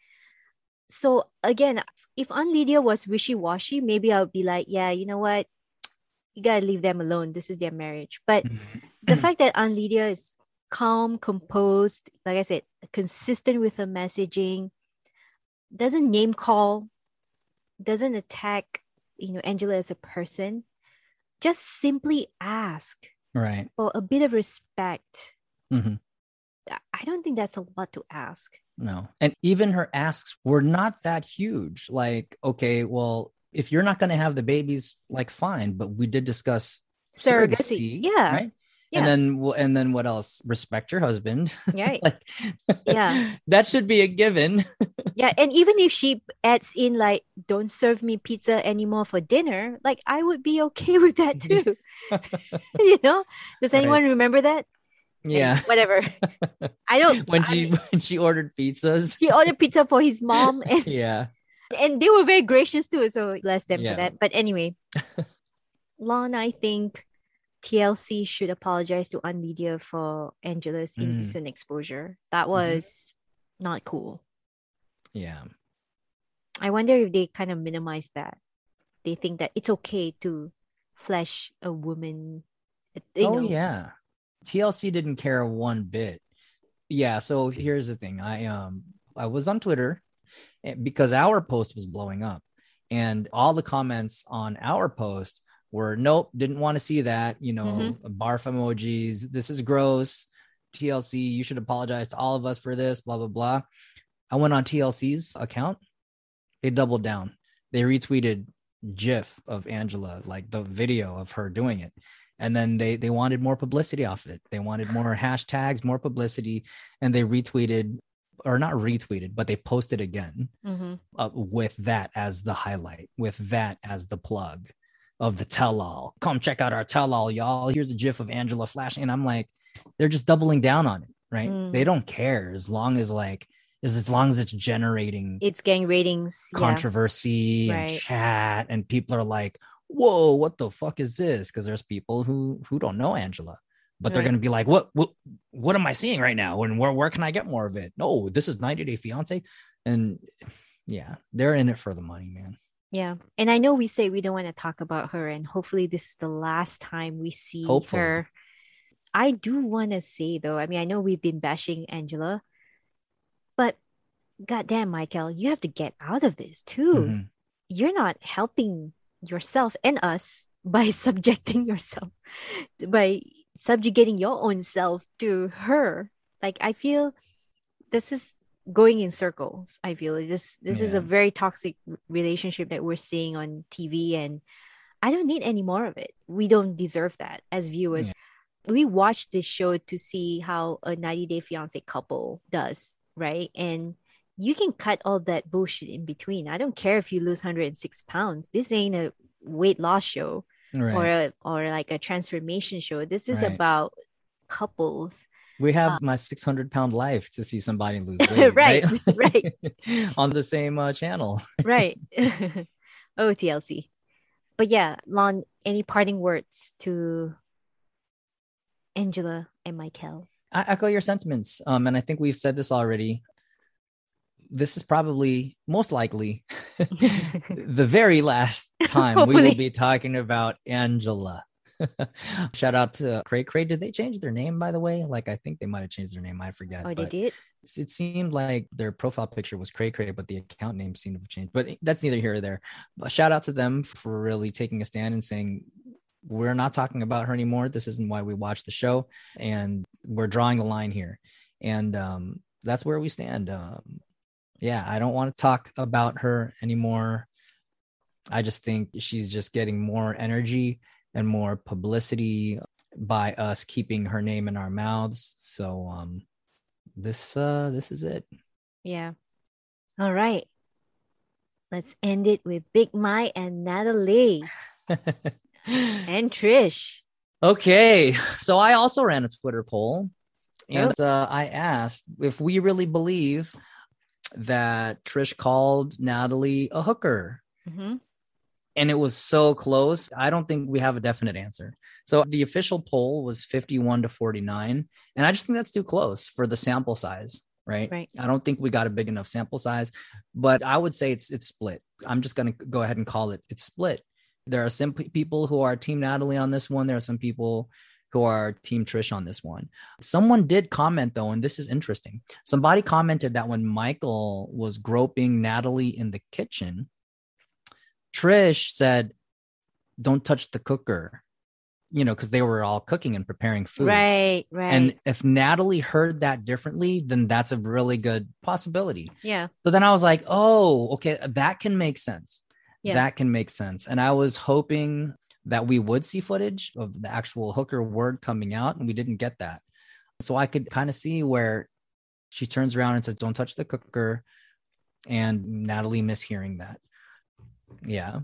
So again, if Aunt Lydia was wishy-washy, maybe I would be like, yeah, you know what? You gotta leave them alone. This is their marriage. But the fact that Aunt Lydia is calm, composed, like I said, consistent with her messaging, doesn't name call, doesn't attack, you know, Angela as a person, just simply ask Right. for a bit of respect. Mhm. I- I don't think that's a lot to ask. No. And even her asks were not that huge. Like, okay, well, if you're not going to have the babies, like, fine. But we did discuss Surrogacy. Yeah. Right. Yeah. And then, and then what else? Respect your husband. Right. like, Yeah. that should be a given. yeah. And even if she adds in, like, don't serve me pizza anymore for dinner, like, I would be okay with that too. you know? Does Right. anyone remember that? yeah. Whatever. I don't. when I- she when she ordered pizzas. he ordered pizza for his mom and, yeah. and they were very gracious too so bless them Yeah. for that but anyway lon i think tlc should apologize to Aunt Lydia for angela's Mm. indecent exposure that was not cool Yeah. i wonder if they kind of minimize that they think that it's okay to flash a woman uh, you oh know. yeah. TLC didn't care one bit. Yeah, so here's the thing. I um I was on Twitter eh, because our post was blowing up and all the comments on our post were nope, didn't want to see that, you know, barf emojis, this is gross. TLC, you should apologize to all of us for this, blah, blah, blah. I went on TLC's account. They doubled down. They retweeted GIF of Angela, like the video of her doing it. And then they they wanted more publicity off it. They wanted more hashtags, more publicity, and they retweeted or not retweeted, but they posted again Mm-hmm. uh, with that as the highlight, with that as the plug of the tell all. Come check out our tell all, y'all. Here's a gif of Angela flashing. And I'm like, they're just doubling down on it, right? Mm. They don't care as long as like is as long as it's generating It's getting ratings. yeah. controversy and Right. chat, and people are like, "Whoa, what the fuck is this?" Because there's people who who don't know Angela, but they're gonna be like, "What what what am I seeing right now? And where where can I get more of it?" No, this is 90 Day Fiance, and yeah, they're in it for the money, man. Yeah. And I know we say we don't want to talk about her, and hopefully this is the last time we see Hopefully. her. I do want to say though, I mean, I know we've been bashing Angela, but goddamn, Michael, you have to get out of this too. Mhm. You're not helping yourself and us by subjecting yourself, by subjugating your own self to her. Like, I feel this is going in circles. I feel like this this is a very toxic relationship that we're seeing on TV, and I don't need any more of it. We don't deserve that as viewers. Yeah. We watch this show to see how a 90 Day Fiance couple does, right? And you can cut all that bullshit in between. I don't care if you lose 106 pounds. This ain't a weight loss show Right. or a, or like a transformation show. This is Right. about couples. We have uh, my 600 pound life to see somebody lose weight, Right, right. on the same uh, channel. right. oh, TLC. But yeah, Lon, any parting words to Angela and Michael? I echo your sentiments. Um, and I think we've said this already. This is probably most likely the very last time we will be talking about Angela. Shout out to Cray Cray. Did they change their name, by the way? Like, I think they might have changed their name. I forget. Oh, they did? It seemed like their profile picture was Cray Cray, but the account name seemed to have changed. But that's neither here or there. But shout out to them for really taking a stand and saying, we're not talking about her anymore. This isn't why we watch the show. And we're drawing a line here. And um, that's where we stand. Um, yeah, I don't want to talk about her anymore. I just think she's just getting more energy and more publicity by us keeping her name in our mouths. So um this uh this is it. Yeah. All right. Let's end it with Big Mike and Natalie and Trish. okay. So I also ran a Twitter poll and Oh. uh, I asked if we really believe that Trish called Natalie a hooker. Mm-hmm. And it was so close. I don't think we have a definite answer. So the official poll was 51 to 49. And I just think that's too close for the sample size, right? Right. I don't think we got a big enough sample size, but I would say it's it's split. I'm just going to go ahead and call it it's split. There are some people who are team Natalie on this one. There are some people who are team Trish on this one. Someone did comment though, and this is interesting. Somebody commented that when Michael was groping Natalie in the kitchen, Trish said, "Don't touch the cooker," you know, because they were all cooking and preparing food. Right, right. And if Natalie heard that differently, then that's a really good possibility. yeah. So then I was like, "Oh, okay, that can make sense. Yeah. That can make sense." And I was hoping that we would see footage of the actual hooker word coming out, and we didn't get that. So I could kind of see where she turns around and says, "Don't touch the cooker," and Natalie mishearing that. Yeah.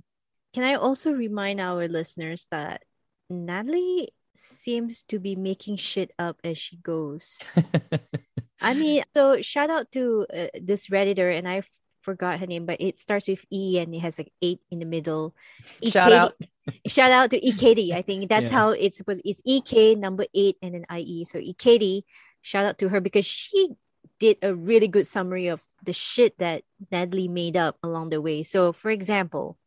Can I also remind our listeners that Natalie seems to be making shit up as she goes. I mean, so shout out to uh, this redditor, and I f- forgot her name, but it starts with E and it has like eight in the middle. Shout out. Shout out to EKD. I think that's Yeah. how it's supposed. It's EK number eight and then IE. So EKD, shout out to her because she did a really good summary of the shit that Natalie made up along the way. So, for example,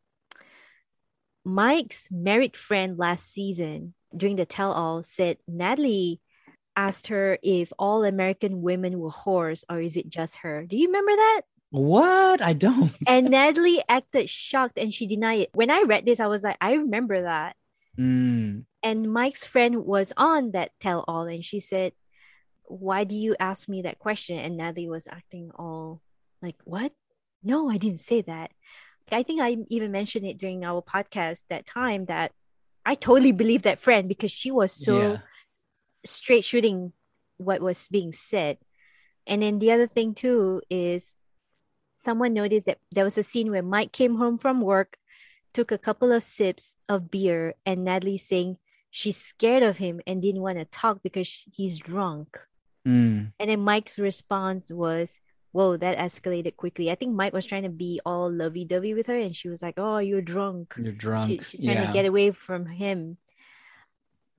Mike's married friend last season during the tell all said Natalie asked her if all American women were whores or is it just her. Do you remember that? what? I don't. And Natalie acted shocked and she denied it. When I read this, I was like, I remember that. Mm, And Mike's friend was on that tell all and she said, why do you ask me that question? And Natalie was acting all like, what? No, I didn't say that. I think I even mentioned it during our podcast that time that I totally believed that friend because she was so Yeah. straight shooting what was being said. And then the other thing too is someone noticed that there was a scene where Mike came home from work, took a couple of sips of beer, and Natalie saying she's scared of him and didn't want to talk because he's drunk. Mm. And then Mike's response was, Whoa, that escalated quickly. I think Mike was trying to be all lovey dovey with her, and she was like, Oh, you're drunk. You're She, drunk. she's trying yeah. to get away from him.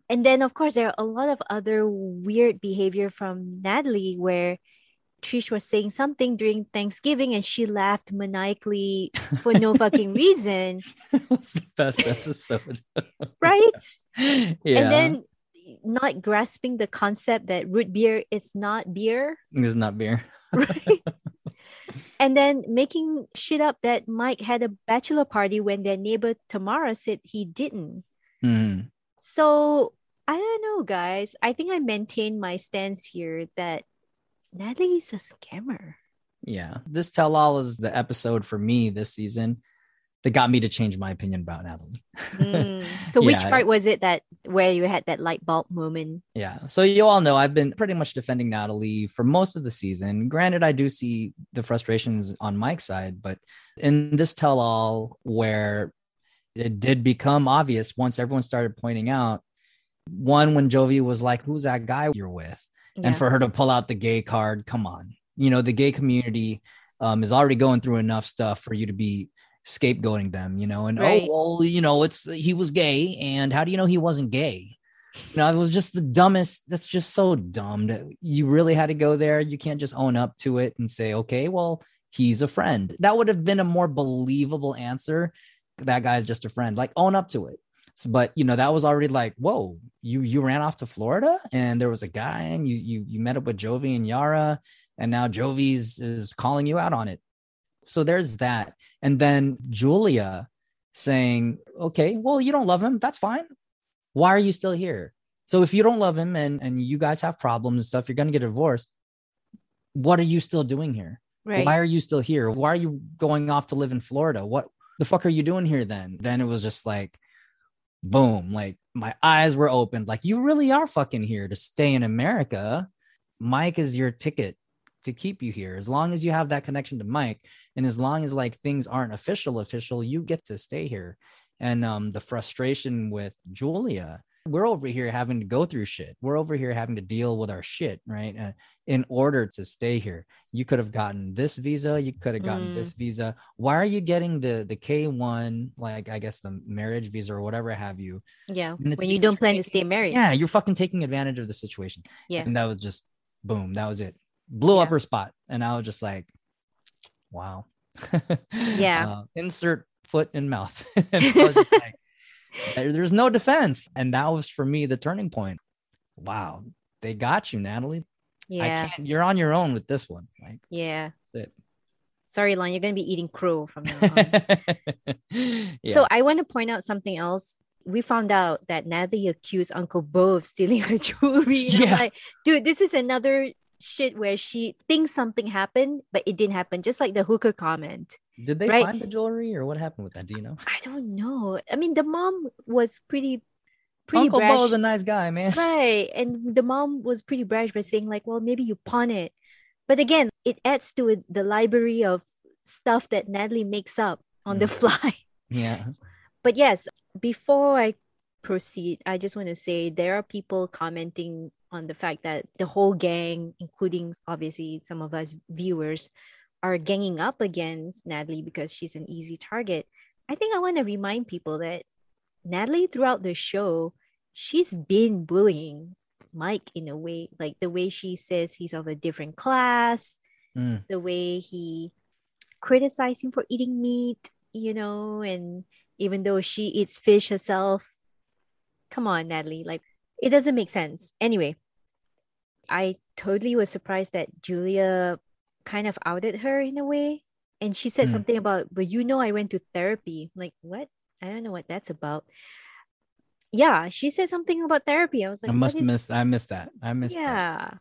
And then, of course, there are a lot of other weird behavior from Natalie where Trish was saying something during Thanksgiving and she laughed maniacally for no fucking reason, it was the best episode. right? yeah. And then not grasping the concept that root beer is not beer, it's not beer. right? and then making shit up that Mike had a bachelor party when their neighbor Tamara said he didn't. Mm. So I don't know, guys. I think I maintain my stance here that Natalie is a scammer. Yeah. This tell all is the episode for me this season that got me to change my opinion about Natalie. Mm. So which part was it that where you had that light bulb moment? Yeah. So you all know I've been pretty much defending Natalie for most of the season. Granted, I do see the frustrations on Mike's side, but in this tell all where it did become obvious once everyone started pointing out one when Jovi was like, Who's that guy you're with? Yeah. And for her to pull out the gay card, come on. You know, the gay community um, is already going through enough stuff for you to be scapegoating them, you know, and oh, Right. oh, well, you know, it's he was gay. And how do you know he wasn't gay? You know, it was just the dumbest. That's just so dumb. to- You really had to go there. You can't just own up to it and say, okay, well, he's a friend. That would have been a more believable answer. That guy's just a friend. Like, own up to it. So, but you know, that was already like, whoa, you you ran off to Florida and there was a guy and you you you met up with Jovi and Yara, and now Jovi's is calling you out on it. So there's that. And then Julia saying, okay, well, you don't love him. That's fine. Why are you still here? So if you don't love him and and you guys have problems and stuff you're going to get divorced. What are you still doing here? Right. why are you still here? Why are you going off to live in florida? What the fuck are you doing here then? Then it was just like boom like my eyes were opened. Like you really are fucking here to stay in america. Mike is your ticket to keep you here. As long as you have that connection to mike and as long as like things aren't official official you get to stay here. And um the frustration with julia we're over here having to go through shit. We're over here having to deal with our shit right? Uh, in order to stay here. You could have gotten this visa. You could have gotten Mm. this visa. Why are you getting the the k1 like i guess the marriage visa or whatever have you? Yeah. When you don't plan to stay married. yeah you're fucking taking advantage of the situation. Yeah. and that was just boom that was it blew up her spot and i was just like wow Yeah. Uh, insert foot in mouth and I was just like there- there's no defense and that was for me the turning point wow they got you natalie Yeah. i can't you're on your own with this one like Yeah. that's Sorry, Lon, you're gonna be eating crow from now on. yeah. So I want to point out something else. We found out that Natalie accused Uncle Bo of stealing her jewelry. Yeah. like, dude, this is another shit where she thinks something happened, but it didn't happen. Just like the hooker comment. did they right. find the jewelry or what happened with that do you know I don't know. I mean, the mom was pretty, pretty uncle brash. a nice guy man right. And the mom was pretty brash by saying, like, well, maybe you pawn it. But again, it adds to it the library of stuff that Natalie makes up on the Mm. fly. yeah But yes, before I proceed, I just want to say there are people commenting on the fact that the whole gang, including obviously some of us viewers, are ganging up against Natalie because she's an easy target. I think I want to remind people that Natalie, throughout the show, she's been bullying Mike in a way, like the way she says he's of a different class, Mm. the way he criticized him for eating meat, you know, and even though she eats fish herself. Come on, Natalie. Like, it doesn't make sense. Anyway, I totally was surprised that Julia kind of outed her in a way. And she said Hmm. something about, but you know, I went to therapy. I'm like, what? I don't know what that's about. Yeah, she said something about therapy. I was like, i must is- miss i missed that i missed that yeah.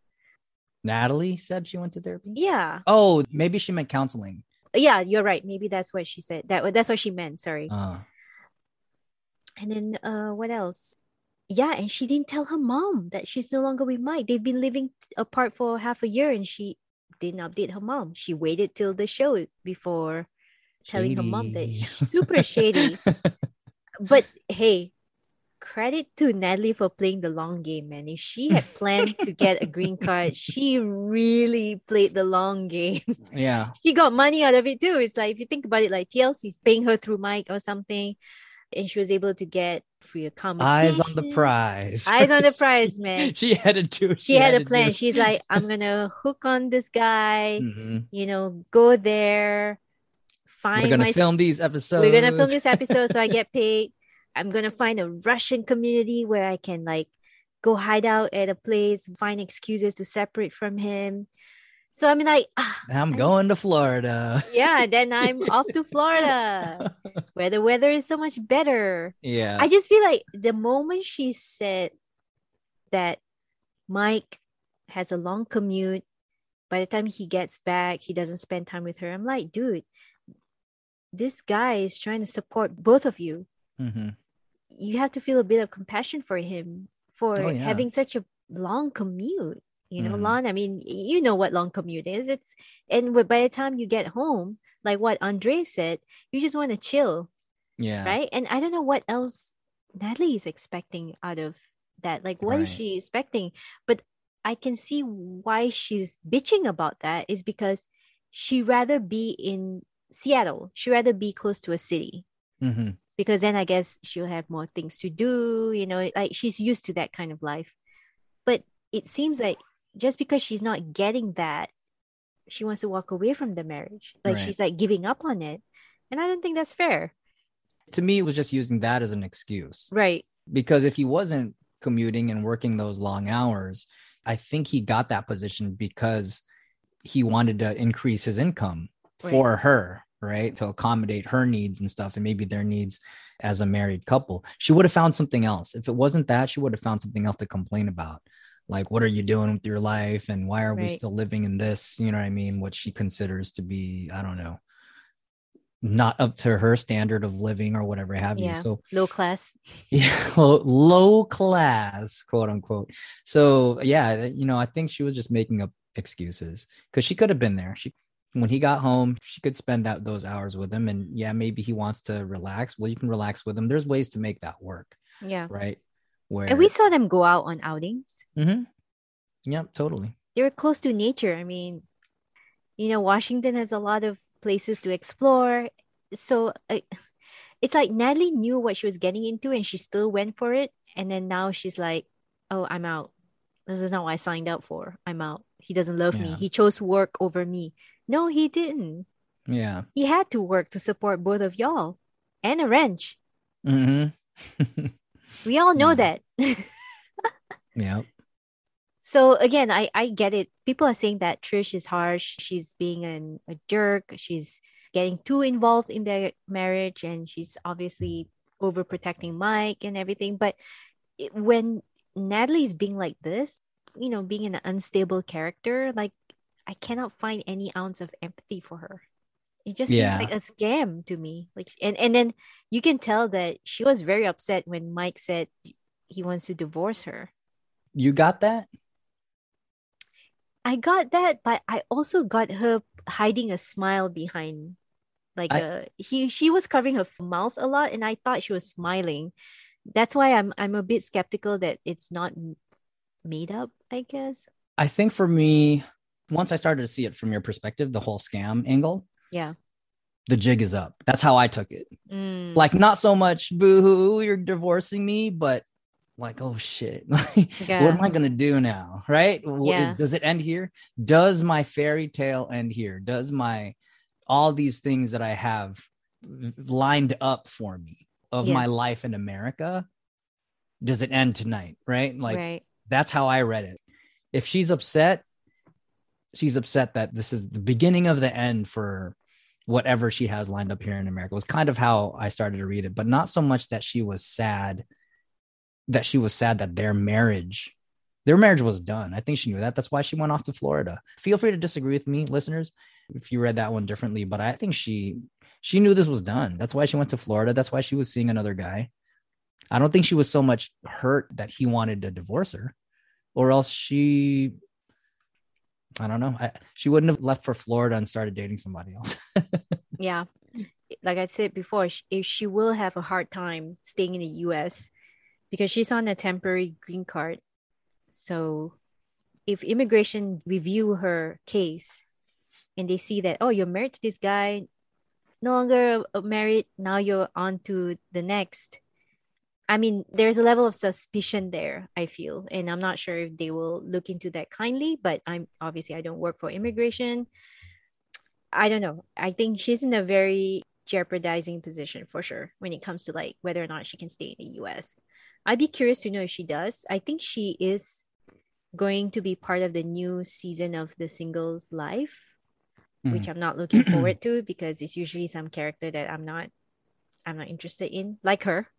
Natalie said she went to therapy. Yeah. Oh, maybe she meant counseling. Yeah, you're right. Maybe that's what she said. That that's what she meant. Sorry. Uh, And then uh what else? Yeah, and she didn't tell her mom that she's no longer with Mike. They've been living apart for half a year and she didn't update her mom. She waited till the show before telling her mom that she's super shady. But hey, credit to Natalie for playing the long game, man. If she had planned to get a green card, she really played the long game. yeah. she got money out of it too. It's like if you think about it, like TLC's paying her through Mike or something, and she was able to get free accommodation. Eyes on the prize. Eyes on the prize, man. she had a do. She, had a plan. She's like, I'm gonna hook on this guy. Mhm. You know, go there, find We're gonna my. film these episodes. we're gonna film this episode, so I get paid. I'm gonna find a Russian community where I can like go hide out at a place, find excuses to separate from him. So I'm like, ah, I'm going to Florida. yeah, then I'm off to Florida where the weather is so much better. Yeah. I just feel like the moment she said that Mike has a long commute, by the time he gets back, he doesn't spend time with her. I'm like, dude, this guy is trying to support both of you. Mhm. You have to feel a bit of compassion for him for Oh, yeah. having such a long commute. You know, Mhm. long. I mean, you know what long commute is. It's and by the time you get home, like what Andre said, you just want to chill Yeah. right? And I don't know what else Natalie is expecting out of that. Like, what is Right. she expecting? But I can see why she's bitching about that is because she rather be in Seattle. She rather be close to a city hmm because then I guess she'll have more things to do. You know, like she's used to that kind of life. But it seems like just because she's not getting that, she wants to walk away from the marriage. Like Right. she's like giving up on it. And I don't think that's fair. To me, it was just using that as an excuse Right. because if he wasn't commuting and working those long hours, I think he got that position because he wanted to increase his income Right. for her, right? To accommodate her needs and stuff, and maybe their needs as a married couple. She would have found something else. If it wasn't that, she would have found something else to complain about. Like, what are you doing with your life? And why are we still living in this? You know what I mean? What she considers to be, I don't know, not up to her standard of living or whatever have you. So Low class. yeah low, low class quote unquote so yeah you know i think she was just making up excuses because she could have been there she when he got home she could spend that those hours with him and yeah maybe he wants to relax well you can relax with him there's ways to make that work Yeah. right where And we saw them go out on outings. Mm-hmm. yep totally They were close to nature. I mean, you know, Washington has a lot of places to explore. So uh, it's like Natalie knew what she was getting into and she still went for it. And then now she's like, oh, I'm out. This is not what I signed up for. I'm out. He doesn't love me. He chose work over me. No, he didn't. yeah He had to work to support both of y'all and a wrench. hmm We all know Yeah. that. yeah. So again, I I get it. People are saying that Trish is harsh. She's being an, a jerk. She's getting too involved in their marriage, and she's obviously overprotecting Mike and everything. But it, when Natalie's being like this, you know, being an unstable character, like I cannot find any ounce of empathy for her. It just Yeah. seems like a scam to me. Like, and and then you can tell that she was very upset when Mike said he wants to divorce her. you got that I got that, but I also got her hiding a smile behind. Like I- uh, he she was covering her mouth a lot, and I thought she was smiling. That's why I'm I'm a bit skeptical that it's not made up. I guess. i think for me once i started to see it from your perspective the whole scam angle Yeah. the jig is up that's how i took it Mm, like not so much boo hoo you're divorcing me but like oh shit like Yeah. what am i gonna do now right Yeah. does it end here does my fairy tale end here does my all these things that i have lined up for me of Yeah. my life in america does it end tonight right like right. that's how i read it if she's upset she's upset that this is the beginning of the end for whatever she has lined up here in america was kind of how i started to read it but not so much that she was sad that she was sad that their marriage their marriage was done. I think she knew that. That's why she went off to Florida. Feel free to disagree with me, listeners, if you read that one differently. But I think she she knew this was done. That's why she went to Florida. That's why she was seeing another guy. I don't think she was so much hurt that he wanted to divorce her, or else she, I don't know, I, she wouldn't have left for Florida and started dating somebody else. yeah, like I said before, she, eh, she will have a hard time staying in the U.S. because she's on a temporary green card. So, if immigration review her case and they see that oh you're married to this guy, no longer uh, married, now you're on to the next I mean, there's a level of suspicion there, I feel. And I'm not sure if they will look into that kindly, but I'm obviously I don't work for immigration. I don't know. I think she's in a very jeopardizing position for sure when it comes to like whether or not she can stay in the US. I'd be curious to know if she does. I think she is going to be part of the new season of the singles life, mm. which I'm not looking forward to because it's usually some character that I'm not I'm not interested in, like her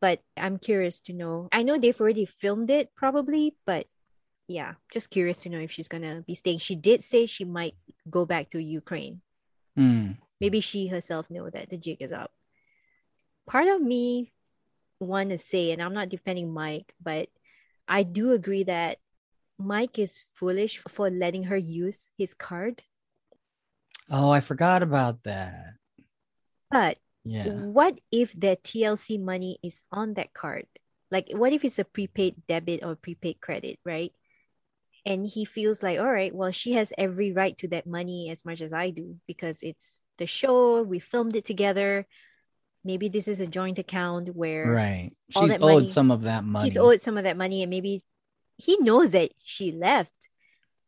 but I'm curious to know. I know they've already filmed it probably, but yeah, just curious to know if she's gonna be staying. She did say she might go back to Ukraine. Mm. Maybe she herself know that the jig is up. Part of me want to say, and I'm not defending Mike, but I do agree that Mike is foolish for letting her use his card. Oh, I forgot about that. But yeah. What if the TLC money is on that card? Like, what if it's a prepaid debit or prepaid credit, right? And he feels like, all right, well, she has every right to that money as much as I do because it's the show. We filmed it together. Maybe this is a joint account where right. She's owed money, some of that money. He's owed some of that money, and maybe he knows that she left,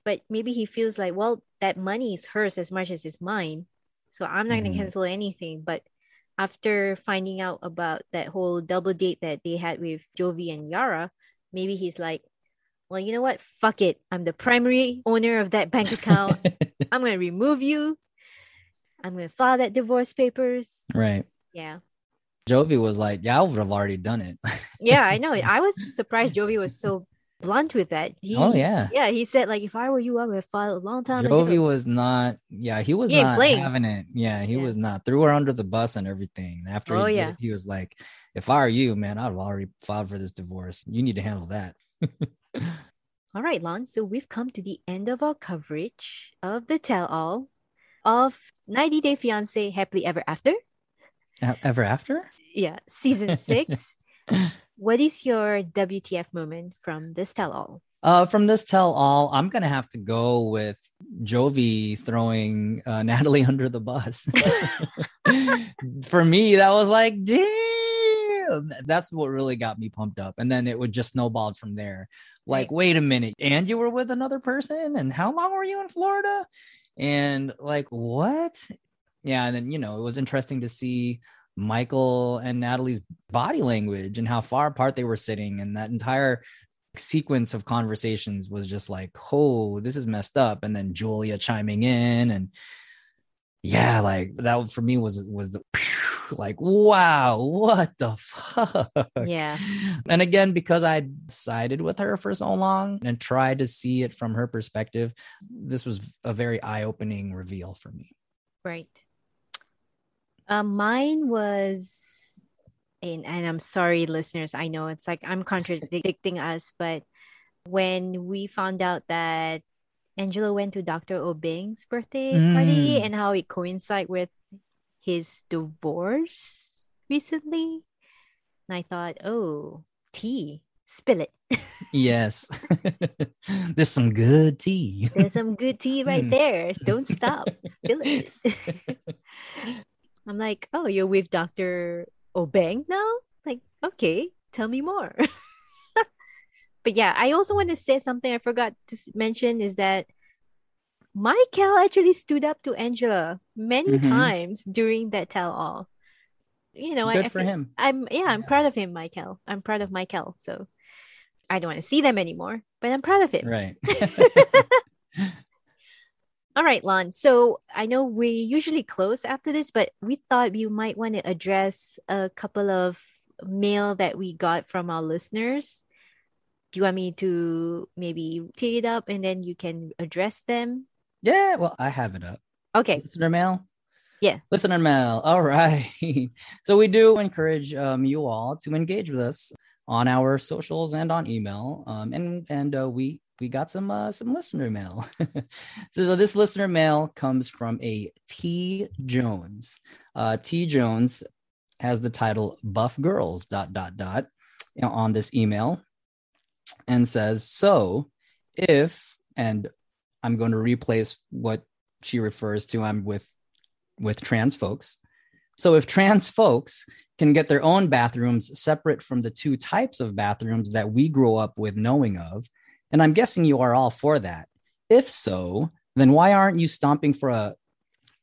but maybe he feels like, well, that money is hers as much as it's mine. So I'm not mm. going to cancel anything. But after finding out about that whole double date that they had with Jovi and Yara, maybe he's like, well, you know what? Fuck it. I'm the primary owner of that bank account. I'm going to remove you. I'm going to file that divorce papers. Right. Yeah. Jovi was like, yeah, I would have already done it. yeah, I know. I was surprised Jovi was so blunt with that. He, oh yeah, yeah. He said like, if I were you, I would have filed a long time. Jovi ago. was not. Yeah, he was he not having it. Yeah, he yeah. was not. Threw her under the bus and everything. After oh, he, yeah. he was like, if I were you, man, I'd have already filed for this divorce. You need to handle that. all right, Lan. So we've come to the end of our coverage of the tell-all of 90 Day Fiance Happily Ever After. Ever After? Yeah, season six. What is your WTF moment from this tell all? Uh, from this tell all, I'm gonna have to go with Jovi throwing uh, Natalie under the bus. For me, that was like, damn, that's what really got me pumped up. And then it would just snowball from there. Like, right. wait a minute, and you were with another person, and how long were you in Florida? And like, what? Yeah, and then you know, it was interesting to see Michael and Natalie's body language and how far apart they were sitting and that entire sequence of conversations was just like, oh, this is messed up. And then Julia chiming in and yeah, like that for me was was the like wow, what the fuck? Yeah. And again, because I sided with her for so long and tried to see it from her perspective, this was a very eye-opening reveal for me. Right. Um, mine was, and, and I'm sorry, listeners. I know it's like I'm contradicting us, but when we found out that Angela went to Dr. Obeng's birthday mm. party and how it coincided with his divorce recently, and I thought, oh, tea, spill it. yes. There's some good tea. There's some good tea right hmm. there. Don't stop. Spill it. I'm like, oh, you're with Dr. Obeng now? Like, okay, tell me more. but yeah, I also want to say something I forgot to mention is that Michael actually stood up to Angela many mm-hmm. times during that tell all. You know, good I, for I, him. I'm yeah, I'm yeah. proud of him, Michael. I'm proud of Michael. So I don't want to see them anymore, but I'm proud of him. Right. All right, Lan. So I know we usually close after this, but we thought you might want to address a couple of mail that we got from our listeners. do you want me to maybe tee it up and then you can address them? Yeah, well, I have it up. Okay. Listener mail. Yeah. Listener mail. All right. so we do encourage um, you all to engage with us on our socials and on email. Um, and and uh, we we got some uh, some listener mail. so this listener mail comes from a T Jones. Uh, T Jones has the title "Buff Girls." Dot dot dot on this email, and says so. If and I'm going to replace what she refers to. I'm with with trans folks. So if trans folks can get their own bathrooms separate from the two types of bathrooms that we grow up with knowing of, and I'm guessing you are all for that. If so, then why aren't you stomping for a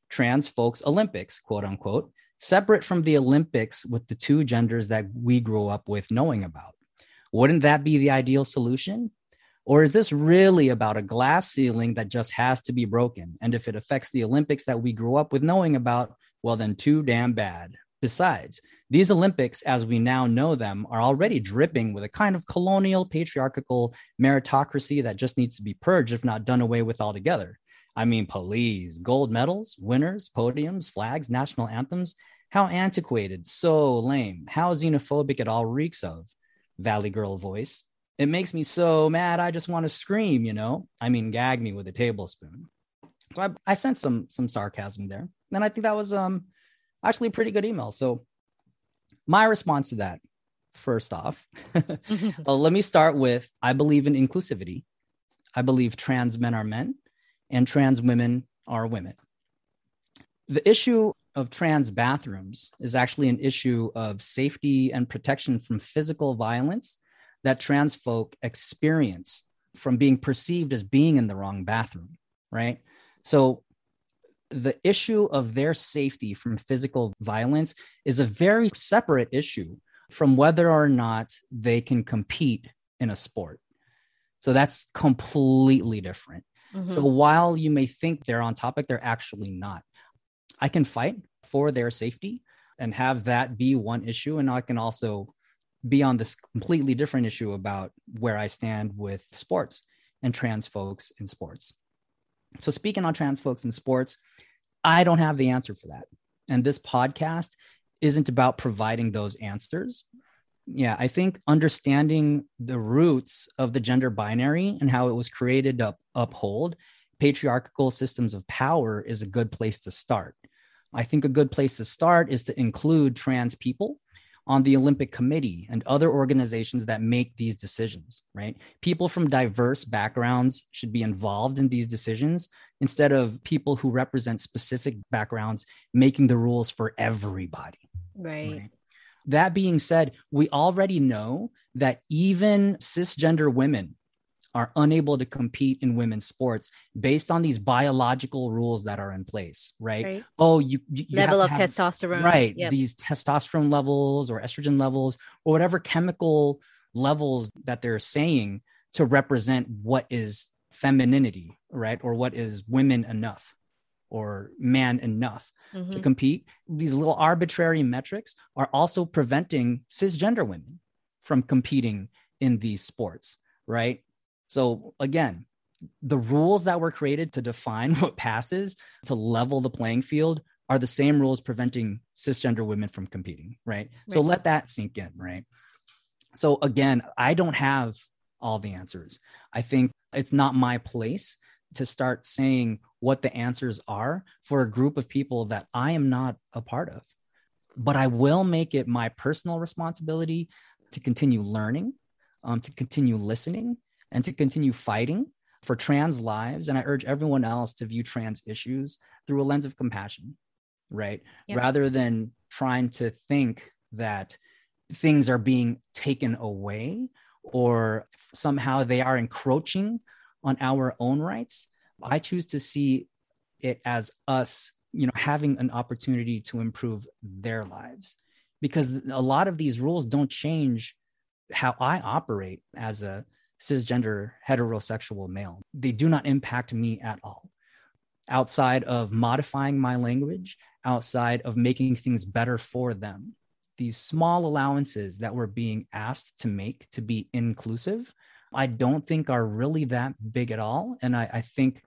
trans folks Olympics, quote unquote, separate from the Olympics with the two genders that we grow up with knowing about? Wouldn't that be the ideal solution? Or is this really about a glass ceiling that just has to be broken? And if it affects the Olympics that we grew up with knowing about, well, then too damn bad. Besides, these Olympics, as we now know them, are already dripping with a kind of colonial, patriarchal meritocracy that just needs to be purged, if not done away with altogether. I mean, please, gold medals, winners, podiums, flags, national anthems. How antiquated, so lame, how xenophobic it all reeks of. Valley Girl voice it makes me so mad i just want to scream you know i mean gag me with a tablespoon so I, I sent some some sarcasm there and i think that was um actually a pretty good email so my response to that first off well, mm-hmm. uh, let me start with i believe in inclusivity. I believe trans men are men and trans women are women. The issue of trans bathrooms is actually an issue of safety and protection from physical violence that trans folk experience from being perceived as being in the wrong bathroom, right? So the issue of their safety from physical violence is a very separate issue from whether or not they can compete in a sport. So that's completely different. Mm-hmm. So while you may think they're on topic, they're actually not. I can fight for their safety and have that be one issue. And I can also be on this completely different issue about where I stand with sports and trans folks in sports. So, speaking on trans folks in sports, I don't have the answer for that. And this podcast isn't about providing those answers. Yeah, I think understanding the roots of the gender binary and how it was created to uphold patriarchal systems of power is a good place to start. I think a good place to start is to include trans people on the Olympic Committee and other organizations that make these decisions, right? People from diverse backgrounds should be involved in these decisions instead of people who represent specific backgrounds making the rules for everybody. Right. right? That being said, we already know that even cisgender women are unable to compete in women's sports based on these biological rules that are in place, right? right. Oh, you, you, level of have, testosterone, right? Yep. These testosterone levels or estrogen levels or whatever chemical levels that they're saying to represent what is femininity, right? Or what is women enough or man enough mm-hmm. to compete. These little arbitrary metrics are also preventing cisgender women from competing in these sports, right? So again, the rules that were created to define what passes to level the playing field are the same rules preventing cisgender women from competing, right? right? So let that sink in, right? So again, I don't have all the answers. I think it's not my place to start saying what the answers are for a group of people that I am not a part of. But I will make it my personal responsibility to continue learning, um, to continue listening, and to continue fighting for trans lives. And I urge everyone else to view trans issues through a lens of compassion, right? Yep. Rather than trying to think that things are being taken away or somehow they are encroaching on our own rights. I choose to see it as us, you know, having an opportunity to improve their lives because a lot of these rules don't change how I operate as a cisgender heterosexual male. They do not impact me at all. Outside of modifying my language, outside of making things better for them, these small allowances that we're being asked to make to be inclusive I don't think are really that big at all. And I, I think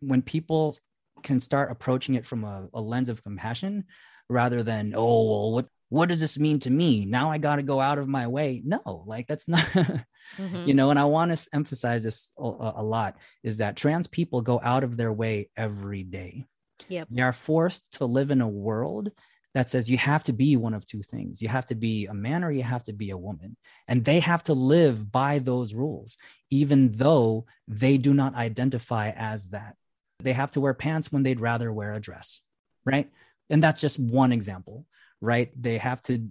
when people can start approaching it from a, a lens of compassion rather than, oh, well, what what does this mean to me? Now I got to go out of my way. No, like that's not, mm-hmm. you know, and I want to emphasize this a, a, lot is that trans people go out of their way every day. Yep. They are forced to live in a world that says you have to be one of two things you have to be a man or you have to be a woman. And they have to live by those rules, even though they do not identify as that. They have to wear pants when they'd rather wear a dress, right? And that's just one example, right? They have to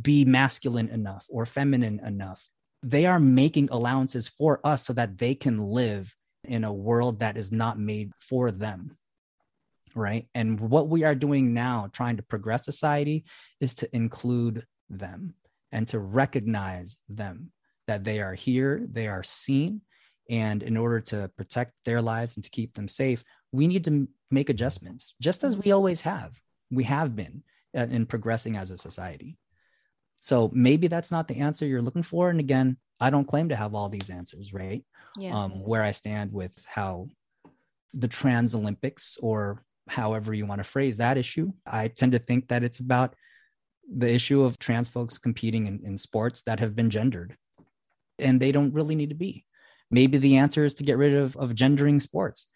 be masculine enough or feminine enough. They are making allowances for us so that they can live in a world that is not made for them right? And what we are doing now, trying to progress society, is to include them and to recognize them that they are here, they are seen. And in order to protect their lives and to keep them safe, we need to make adjustments, just as we always have. We have been uh, in progressing as a society. So maybe that's not the answer you're looking for. And again, I don't claim to have all these answers, right? Yeah. Um, where I stand with how the trans Olympics or however you want to phrase that issue. I tend to think that it's about the issue of trans folks competing in, in sports that have been gendered and they don't really need to be. Maybe the answer is to get rid of, of gendering sports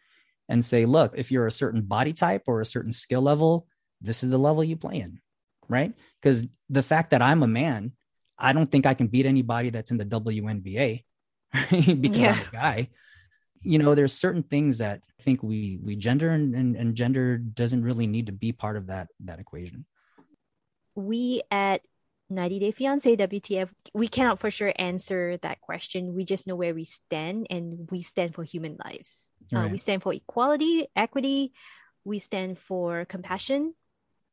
and say, look, if you're a certain body type or a certain skill level, this is the level you play in, right? Because the fact that I'm a man, I don't think I can beat anybody that's in the WNBA right? because yeah. I'm a guy you know there's certain things that i think we we gender and, and, and gender doesn't really need to be part of that that equation we at 90 Day Fiance WTF, we cannot for sure answer that question. We just know where we stand, and we stand for human lives. Right. Uh, we stand for equality, equity. We stand for compassion.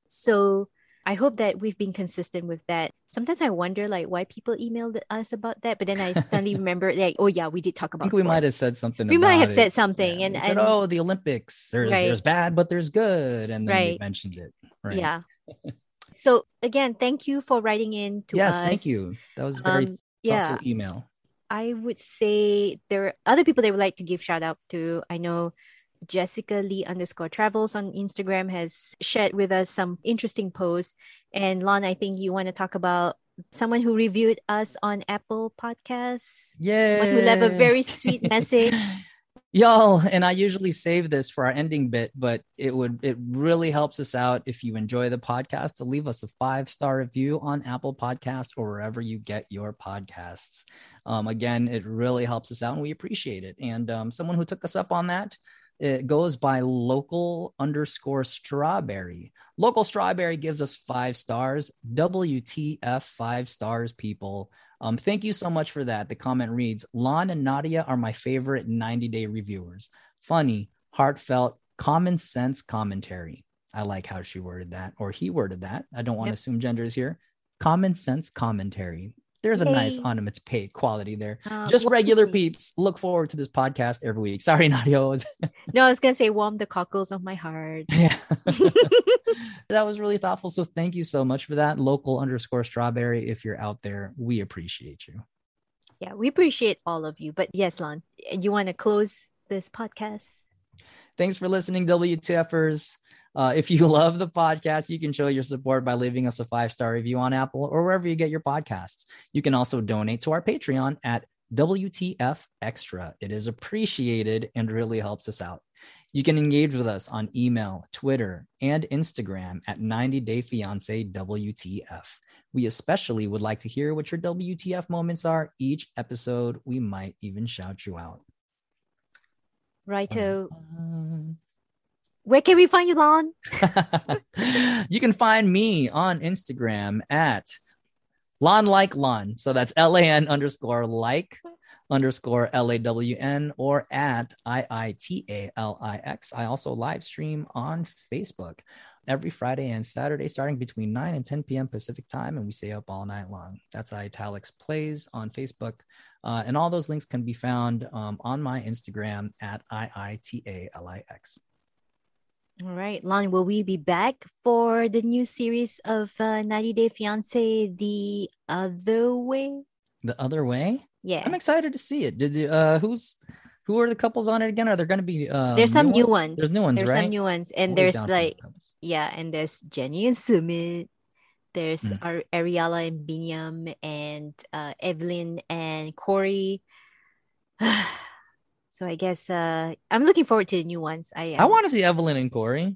So I hope that we've been consistent with that. Sometimes I wonder like why people emailed us about that, but then I suddenly remember like, oh yeah, we did talk about. I think sports. we might have said something. We might have it. said something, yeah. and, said, oh, the Olympics. There's right. there's bad, but there's good, and then right. we mentioned it. Right. Yeah. so again, thank you for writing in to yes, us. Yes, thank you. That was very um, yeah. email. I would say there are other people they would like to give shout out to. I know Jessica Lee underscore travels on Instagram has shared with us some interesting posts. And Lan, I think you want to talk about someone who reviewed us on Apple Podcasts. Yeah. Who left a very sweet message. Y'all, and I usually save this for our ending bit, but it would it really helps us out if you enjoy the podcast to leave us a five star review on Apple Podcast or wherever you get your podcasts. Um, again, it really helps us out, and we appreciate it. And um, someone who took us up on that it goes by local underscore strawberry. Local strawberry gives us five stars. WTF five stars, people. Um, thank you so much for that. The comment reads Lan and Nadia are my favorite 90 day reviewers. Funny, heartfelt, common sense commentary. I like how she worded that, or he worded that. I don't want yep. to assume genders here. Common sense commentary. There's a nice onomatopoeic quality there. Uh, Just regular peeps. Look forward to this podcast every week. Sorry, Nadia. no, I was gonna say warm the cockles of my heart. Yeah. that was really thoughtful. So thank you so much for that. Local underscore strawberry. If you're out there, we appreciate you. Yeah, we appreciate all of you. But yes, Lan, you want to close this podcast? Thanks for listening, WTFers. Uh, if you love the podcast, you can show your support by leaving us a five star review on Apple or wherever you get your podcasts. You can also donate to our Patreon at WTF Extra. It is appreciated and really helps us out. You can engage with us on email, Twitter, and Instagram at 90 Day Fiance WTF. We especially would like to hear what your WTF moments are. Each episode, we might even shout you out. Righto. Uh, where can we find you, Lan? you can find me on Instagram at Lan like Lawn. So that's L A N underscore like underscore L A W N or at I I T A L I X. I also live stream on Facebook every Friday and Saturday, starting between 9 and 10 p.m. Pacific time, and we stay up all night long. That's Italics Plays on Facebook. Uh, and all those links can be found um, on my Instagram at I I T A L I X. All right, Lan, will we be back for the new series of uh, 90 Day Fiance The Other Way? The Other Way? Yeah. I'm excited to see it. Did you, uh who's who are the couples on it again? Are there going to be uh there's some new ones. There's new ones, There's right? some new ones, and Always there's down for new like yeah, and there's Jenny and Sumit. There's Mm. Ar- Ariela and Biniyam and uh, Evelyn and Corey. so I guess uh, I'm looking forward to the new ones. I I want to see Evelyn and Corey.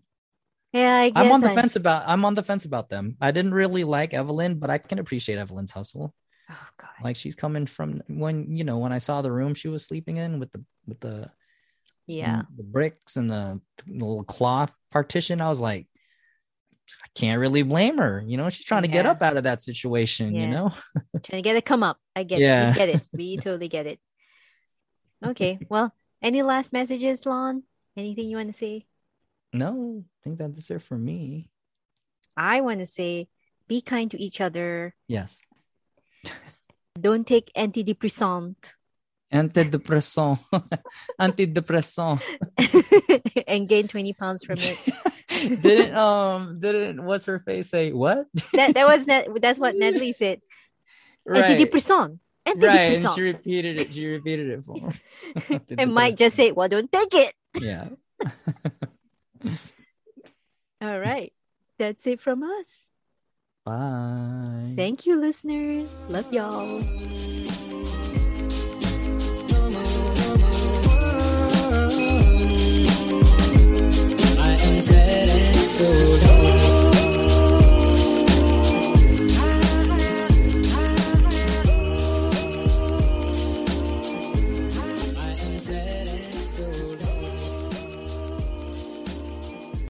Yeah, I guess I'm on the I- fence about I'm on the fence about them. I didn't really like Evelyn, but I can appreciate Evelyn's hustle. Oh God. Like she's coming from when you know when I saw the room she was sleeping in with the with the Yeah. the bricks and the, the little cloth partition. I was like, I can't really blame her. You know, she's trying to get up out of that situation. You know, Trying to get it come up. I get Yeah. it. We get it. We totally get it. Okay. Well, any last messages, Lan? Anything you want to say? no, I think that's it for me. I want to say be kind to each other. Yes, Don't take antidepressant antidepressant, antidepressant. and gain 20 pounds from it. didn't um didn't what's her face say what? That, that was Nat- that's what Natalie said. right. Antidepressant and right, and she repeated it. She repeated it for. and Mike just said, "Well, don't take it." yeah. All right, that's it from us. Bye. Thank you, listeners. Love y'all. I am sad and so.